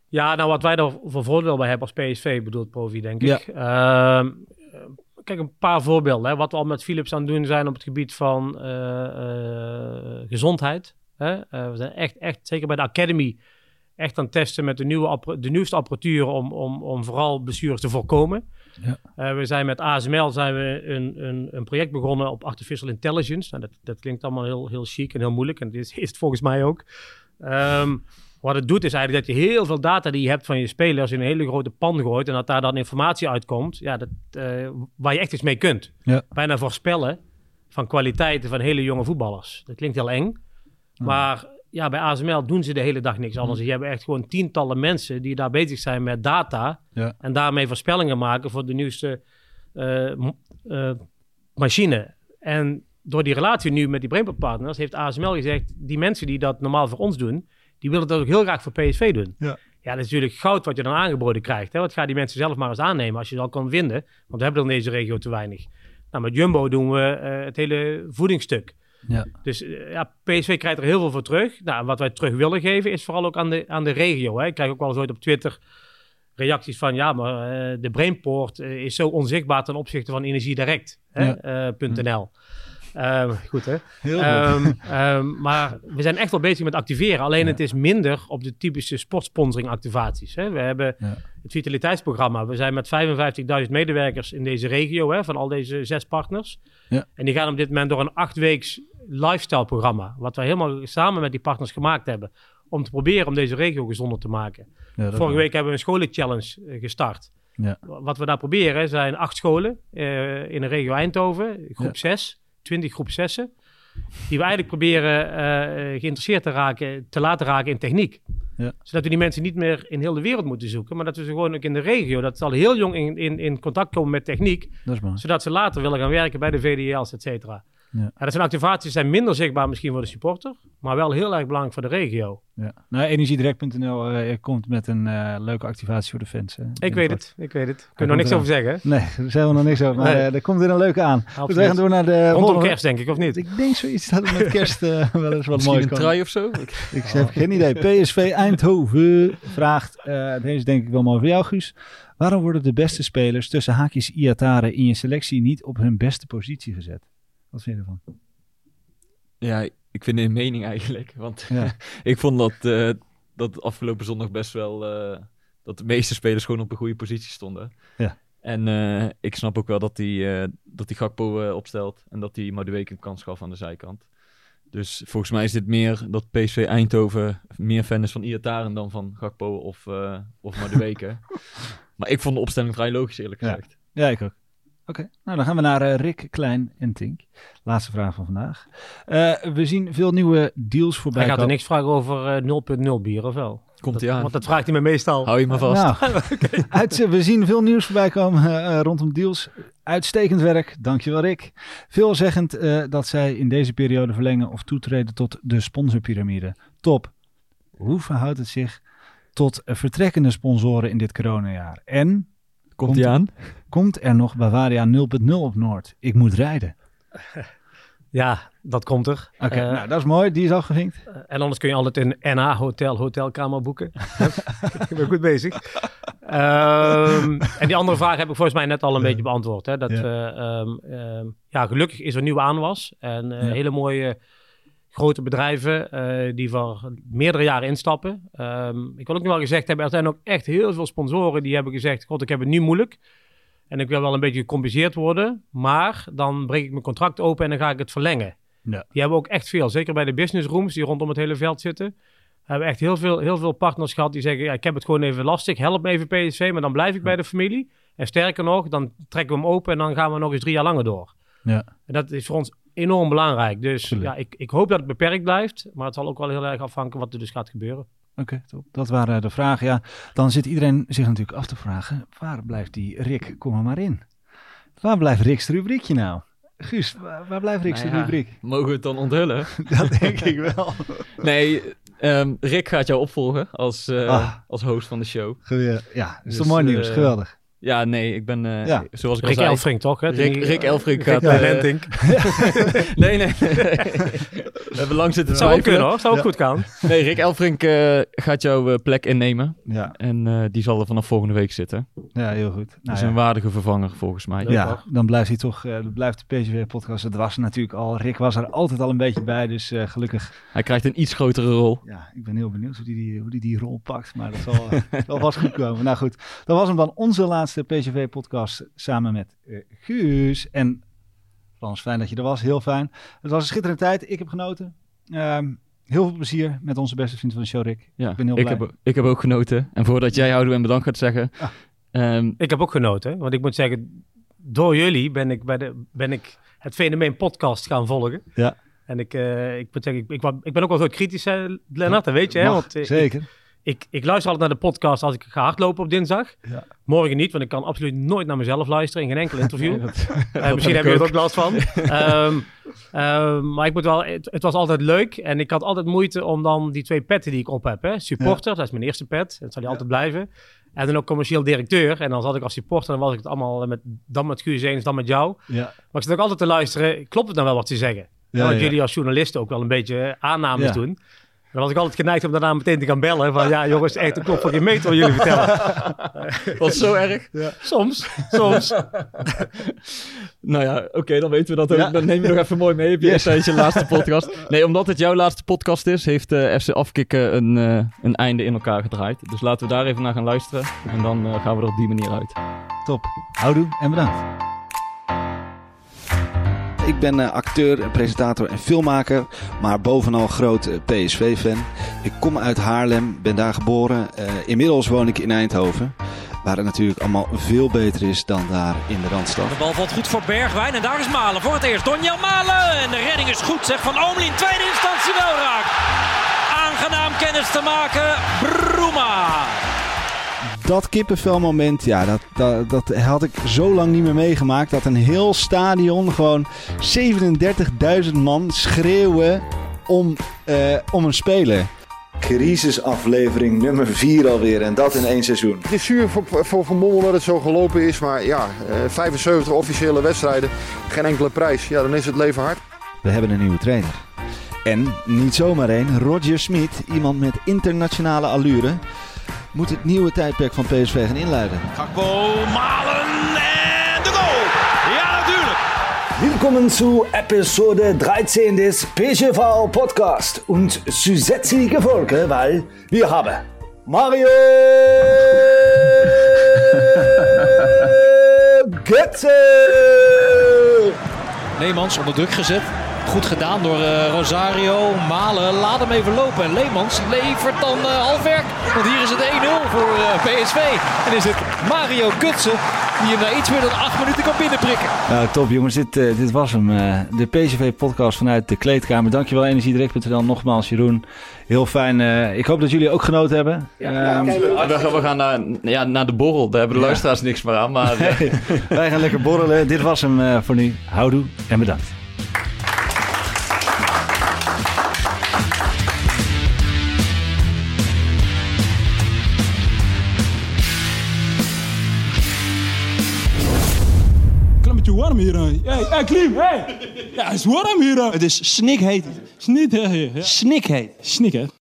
Ja, nou wat wij er voor voordeel bij hebben als PSV, bedoelt Provi, denk ik. Ehm, eh, kijk, een paar voorbeelden. Hè. Wat we al met Philips aan het doen zijn op het gebied van eh, eh, gezondheid. Hè. We zijn echt, echt, zeker bij de Academy, echt aan het testen met de, nieuwe de nieuwste apparatuur om, om, om vooral blessures te voorkomen. Ja. Eh, we zijn met ASML zijn we een, een, een project begonnen op artificial intelligence. Nou, dat, dat klinkt allemaal heel, heel chic en heel moeilijk. En dit is, is het volgens mij ook. Ehm, wat het doet is eigenlijk dat je heel veel data die je hebt van je spelers in een hele grote pan gooit. En dat daar dan informatie uitkomt ja, dat, eh, waar je echt iets mee kunt. Ja. Bijna voorspellen van kwaliteiten van hele jonge voetballers. Dat klinkt heel eng. Maar ja, bij ASML doen ze de hele dag niks anders. Je hebt echt gewoon tientallen mensen die daar bezig zijn met data. Ja. En daarmee voorspellingen maken voor de nieuwste eh, eh, machine. En door die relatie nu met die Brainport Partners heeft ASML gezegd... die mensen die dat normaal voor ons doen... die willen dat ook heel graag voor PSV doen. Ja. Ja, dat is natuurlijk goud wat je dan aangeboden krijgt. Hè? Wat gaan die mensen zelf maar eens aannemen als je ze al kan vinden. Want we hebben er in deze regio te weinig. Nou, met Jumbo doen we eh, het hele voedingsstuk. Ja. Dus eh, ja, PSV krijgt er heel veel voor terug. Nou, wat wij terug willen geven is vooral ook aan de, aan de regio. Hè. Ik krijg ook wel eens ooit op Twitter reacties van... ja, maar eh, de Brainport eh, is zo onzichtbaar ten opzichte van Energie Direct. Hè, Ja. Ehm, goed, hè? Heel goed. Ehm, ehm, maar we zijn echt wel bezig met activeren. Alleen het is minder op de typische sportsponsoring activaties. Hè. We hebben Ja. het vitaliteitsprogramma. We zijn met 55.000 medewerkers in deze regio, hè, van al deze zes partners. Ja. En die gaan op dit moment door een achtweeks lifestyle programma. Wat we helemaal samen met die partners gemaakt hebben. Om te proberen om deze regio gezonder te maken. Ja, Vorige wel. week hebben we een scholenchallenge eh, gestart. Ja. Wat we daar proberen zijn acht scholen eh, in de regio Eindhoven. Groep 6, 20 groep 6'en. Die we eigenlijk proberen eh, geïnteresseerd te, raken, te laten raken in techniek. Ja. Zodat we die mensen niet meer in heel de wereld moeten zoeken. Maar dat we ze gewoon ook in de regio, dat ze al heel jong in, in, in contact komen met techniek. Zodat ze later willen gaan werken bij de VDL's, et cetera. Ja. dat zijn activaties die zijn minder zichtbaar misschien voor de supporter. Maar wel heel erg belangrijk voor de regio. Ja. Nou, energiedirect.nl eh, komt met een eh, leuke activatie voor de fans. hè, Ik weet het, ik weet het. Kun komt je nog niks over zeggen. hè? Nee, daar zijn we nog niks over. Maar Nee. eh, er komt weer een leuke aan. Absoluut. wij gaan door naar de Rondom volgende. kerst denk ik, of niet? Ik denk zoiets dat het met kerst wel eens wat Misschien moois een kan. trui of zo? Ik heb geen idee. PSV Eindhoven vraagt, eh, deze is denk ik wel mooi voor jou Guus. Waarom worden de beste spelers tussen haakjes Iatare in je selectie niet op hun beste positie gezet? Wat vind je ervan? Ja, ik vind een mening eigenlijk. Want Ja. ik vond dat, eh, dat afgelopen zondag best wel... eh, dat de meeste spelers gewoon op een goede positie stonden. Ja. En eh, ik snap ook wel dat hij dat die Gakpo opstelt. En dat hij Madueke een kans gaf aan de zijkant. Dus volgens mij is dit meer dat PSV Eindhoven meer fan is van Iataren dan van Gakpo of, eh of Madueke. maar ik vond de opstelling vrij logisch eerlijk Ja. gezegd. Ja, ik ook. Oké, nou dan gaan we naar eh, Rick, Klein en Tink. Laatste vraag van vandaag. Eh, we zien veel nieuwe deals voorbij Hij gaat er niks vragen over eh, 0.0 bier, of wel? Komt hij aan. Want dat vraagt hij me meestal. Hou je maar vast. Nou, uit, we zien veel nieuws voorbij komen eh, eh, rondom deals. Uitstekend werk, dankjewel Rick. Veelzeggend eh dat zij in deze periode verlengen of toetreden tot de sponsorpyramide. Top. Hoe verhoudt het zich tot eh, vertrekkende sponsoren in dit coronajaar? En Komt hij aan? komt er nog Bavaria 0.0 op Noord? Ik moet rijden. Ja, dat komt er. Oké, Eh, nou dat is mooi, die is afgevinkt. En anders kun je altijd een NH Hotel hotelkamer boeken. ik ben goed bezig. Ehm, en die andere vraag heb ik volgens mij net al een beetje beantwoord. Hè? Dat Ja. we, ehm, ehm, ja, gelukkig is er nieuwe aanwas. En eh, Ja. hele mooie grote bedrijven eh, die voor meerdere jaren instappen. Ik wil ook nog wel gezegd hebben, er zijn ook echt heel veel sponsoren die hebben gezegd, god, ik heb het nu moeilijk. En ik wil wel een beetje gecompenseerd worden, maar dan breek ik mijn contract open en dan ga ik het verlengen. Ja. Die hebben ook echt veel, zeker bij de business rooms die rondom het hele veld zitten. Hebben echt heel veel, heel veel partners gehad die zeggen, ja, ik heb het gewoon even lastig, help me even PSV, maar dan blijf ik bij de familie. En sterker nog, dan trekken we hem open en dan gaan we nog eens drie jaar langer door. Ja. En dat is voor ons enorm belangrijk. Dus ja, ik, ik hoop dat het beperkt blijft, maar het zal ook wel heel erg afhangen wat er dus gaat gebeuren. Oké, top. Dat waren de vragen. Ja, dan zit iedereen zich natuurlijk af te vragen, waar blijft die Rick? Kom er maar in. Waar blijft Rick's rubriekje nou? Guus, waar, waar blijft Rick's Nou ja, rubriek? Mogen we het dan onthullen? Dat denk ik wel. Nee, ehm, Rick gaat jou opvolgen als, eh, Ah. als host van de show. Geweldig. Ja, dat is Dus, toch mooi nieuws. eh, Geweldig. Ja, nee, ik ben, eh, Ja. zoals ik Rick al zei... Elfrink toch? Hè? Rick, Rick Elfrink Rick gaat... eh, Lentink. nee, nee. We hebben lang zitten Zou ook kunnen hoor, zou ook Ja. goed gaan. Nee, Rick Elfrink eh, gaat jouw eh, plek innemen. Ja, En eh, die zal er vanaf volgende week zitten. ja heel goed. Dat Nou, is ja. een waardige vervanger volgens mij. Leuk, Ja, hoor. dan blijft hij toch, eh, dan blijft de PSV-podcast. Het was natuurlijk al. Rick was er altijd al een beetje bij, dus eh, gelukkig. Hij krijgt een iets grotere rol. Ja, ik ben heel benieuwd hoe die, die, hoe die, die rol pakt. Maar dat zal, eh, vast goed komen. Nou goed, dat was hem dan onze laatste PSV-podcast samen met eh, Guus. En Frans, fijn dat je er was. Heel fijn. Het was een schitterende tijd. Ik heb genoten. Ehm, heel veel plezier met onze beste vriend van de show, Rick. Ja, Ik ben heel ik blij. heb, ik heb ook genoten. En voordat jij houden en bedankt gaat zeggen... Ah. ehm, Ik heb ook genoten, want ik moet zeggen, door jullie ben ik, bij de, ben ik het fenomeen podcast gaan volgen. Ja. En ik, eh, ik moet zeggen, ik, ik, ik ben ook wel zo kritisch, hè, Lennart, dat weet je. Hè? Mag, Want, eh, zeker. Ik, ik luister altijd naar de podcast als ik ga hardlopen op dinsdag. Ja. Morgen niet, want ik kan absoluut nooit naar mezelf luisteren in geen enkel interview. Nee, dat- Eh, misschien heb je ik er ook last van. Ehm, ehm, maar ik moet wel, het, het was altijd leuk. En ik had altijd moeite om dan die twee petten die ik op heb. Hè. Supporter, dat is mijn eerste pet. Dat zal die altijd blijven. En dan ook commercieel directeur. En dan zat ik als supporter, dan was ik het allemaal met, dan met Guus eens, dan met jou. ja. Maar ik zat ook altijd te luisteren. Klopt het nou wel wat ze zeggen? Ja, want jullie als journalisten ook wel een beetje aannames doen. Dan was ik altijd geneigd om daarna meteen te gaan bellen. Van ja, jongens, echt een klop van je meter wat jullie vertellen. Was zo erg? Soms, soms. Nou ja, oké, dan weten we dat ook. Ja. Dan neem je nog even mooi mee op je, Yes. tijdens je laatste podcast. Nee, omdat het jouw laatste podcast is, heeft eh, FC Afkikken een, eh, een einde in elkaar gedraaid. Dus laten we daar even naar gaan luisteren. En dan eh, gaan we er op die manier uit. Top. Houdoe en bedankt. Ik ben eh, acteur, presentator en filmmaker, maar bovenal groot eh, PSV-fan. Ik kom uit Haarlem, ben daar geboren. Eh, inmiddels woon ik in Eindhoven, waar het natuurlijk allemaal veel beter is dan daar in de Randstad. De bal valt goed voor Bergwijn en daar is Malen voor het eerst. Donjan Malen en de redding is goed zeg van Omlin. Tweede instantie wel raak. Aangenaam kennis te maken. Bruma. Dat kippenvelmoment, ja, dat, dat, dat had ik zo lang niet meer meegemaakt. Dat een heel stadion, gewoon 37.000 man schreeuwen om, eh, om een speler. Crisisaflevering nummer 4 alweer en dat in één seizoen. Het is zuur voor, voor Van Bommel dat het zo gelopen is. Maar ja, eh, 75 officiële wedstrijden, geen enkele prijs. Ja, dan is het leven hard. We hebben een nieuwe trainer. En niet zomaar één, Roger Smit, iemand met internationale allure, moet het nieuwe tijdperk van PSV gaan inluiden. Gakpo, Malen en de goal. Ja natuurlijk. Willkommen zu Episode 13 des PGV Podcast und zusätzliche Folge, weil wir haben Mario Götze. Leemans onder druk gezet. Goed gedaan door eh, Rosario. Malen laat hem even lopen. En Leemans levert dan eh halfwerk. Want hier is het 1-0 voor eh, PSV. En is het Mario Gutsen die hem na iets meer dan 8 minuten kan binnenprikken. Nou, top jongens, dit, eh, dit was hem. eh, de PSV-podcast vanuit de kleedkamer. Dankjewel Energiedirect.nl, nogmaals Jeroen. Heel fijn. eh, ik hoop dat jullie ook genoten hebben. Ehm, We gaan, we gaan naar, ja, naar de borrel. Daar hebben de luisteraars niks meer aan. Maar wij gaan lekker borrelen. Dit was hem eh, voor nu. Houdoe en bedankt. Warm hier. hè. Hey, hey, Klim, hey! Ja, het is warm hier. Het is snikheet. Snikheet. Snikheet. Snikheet.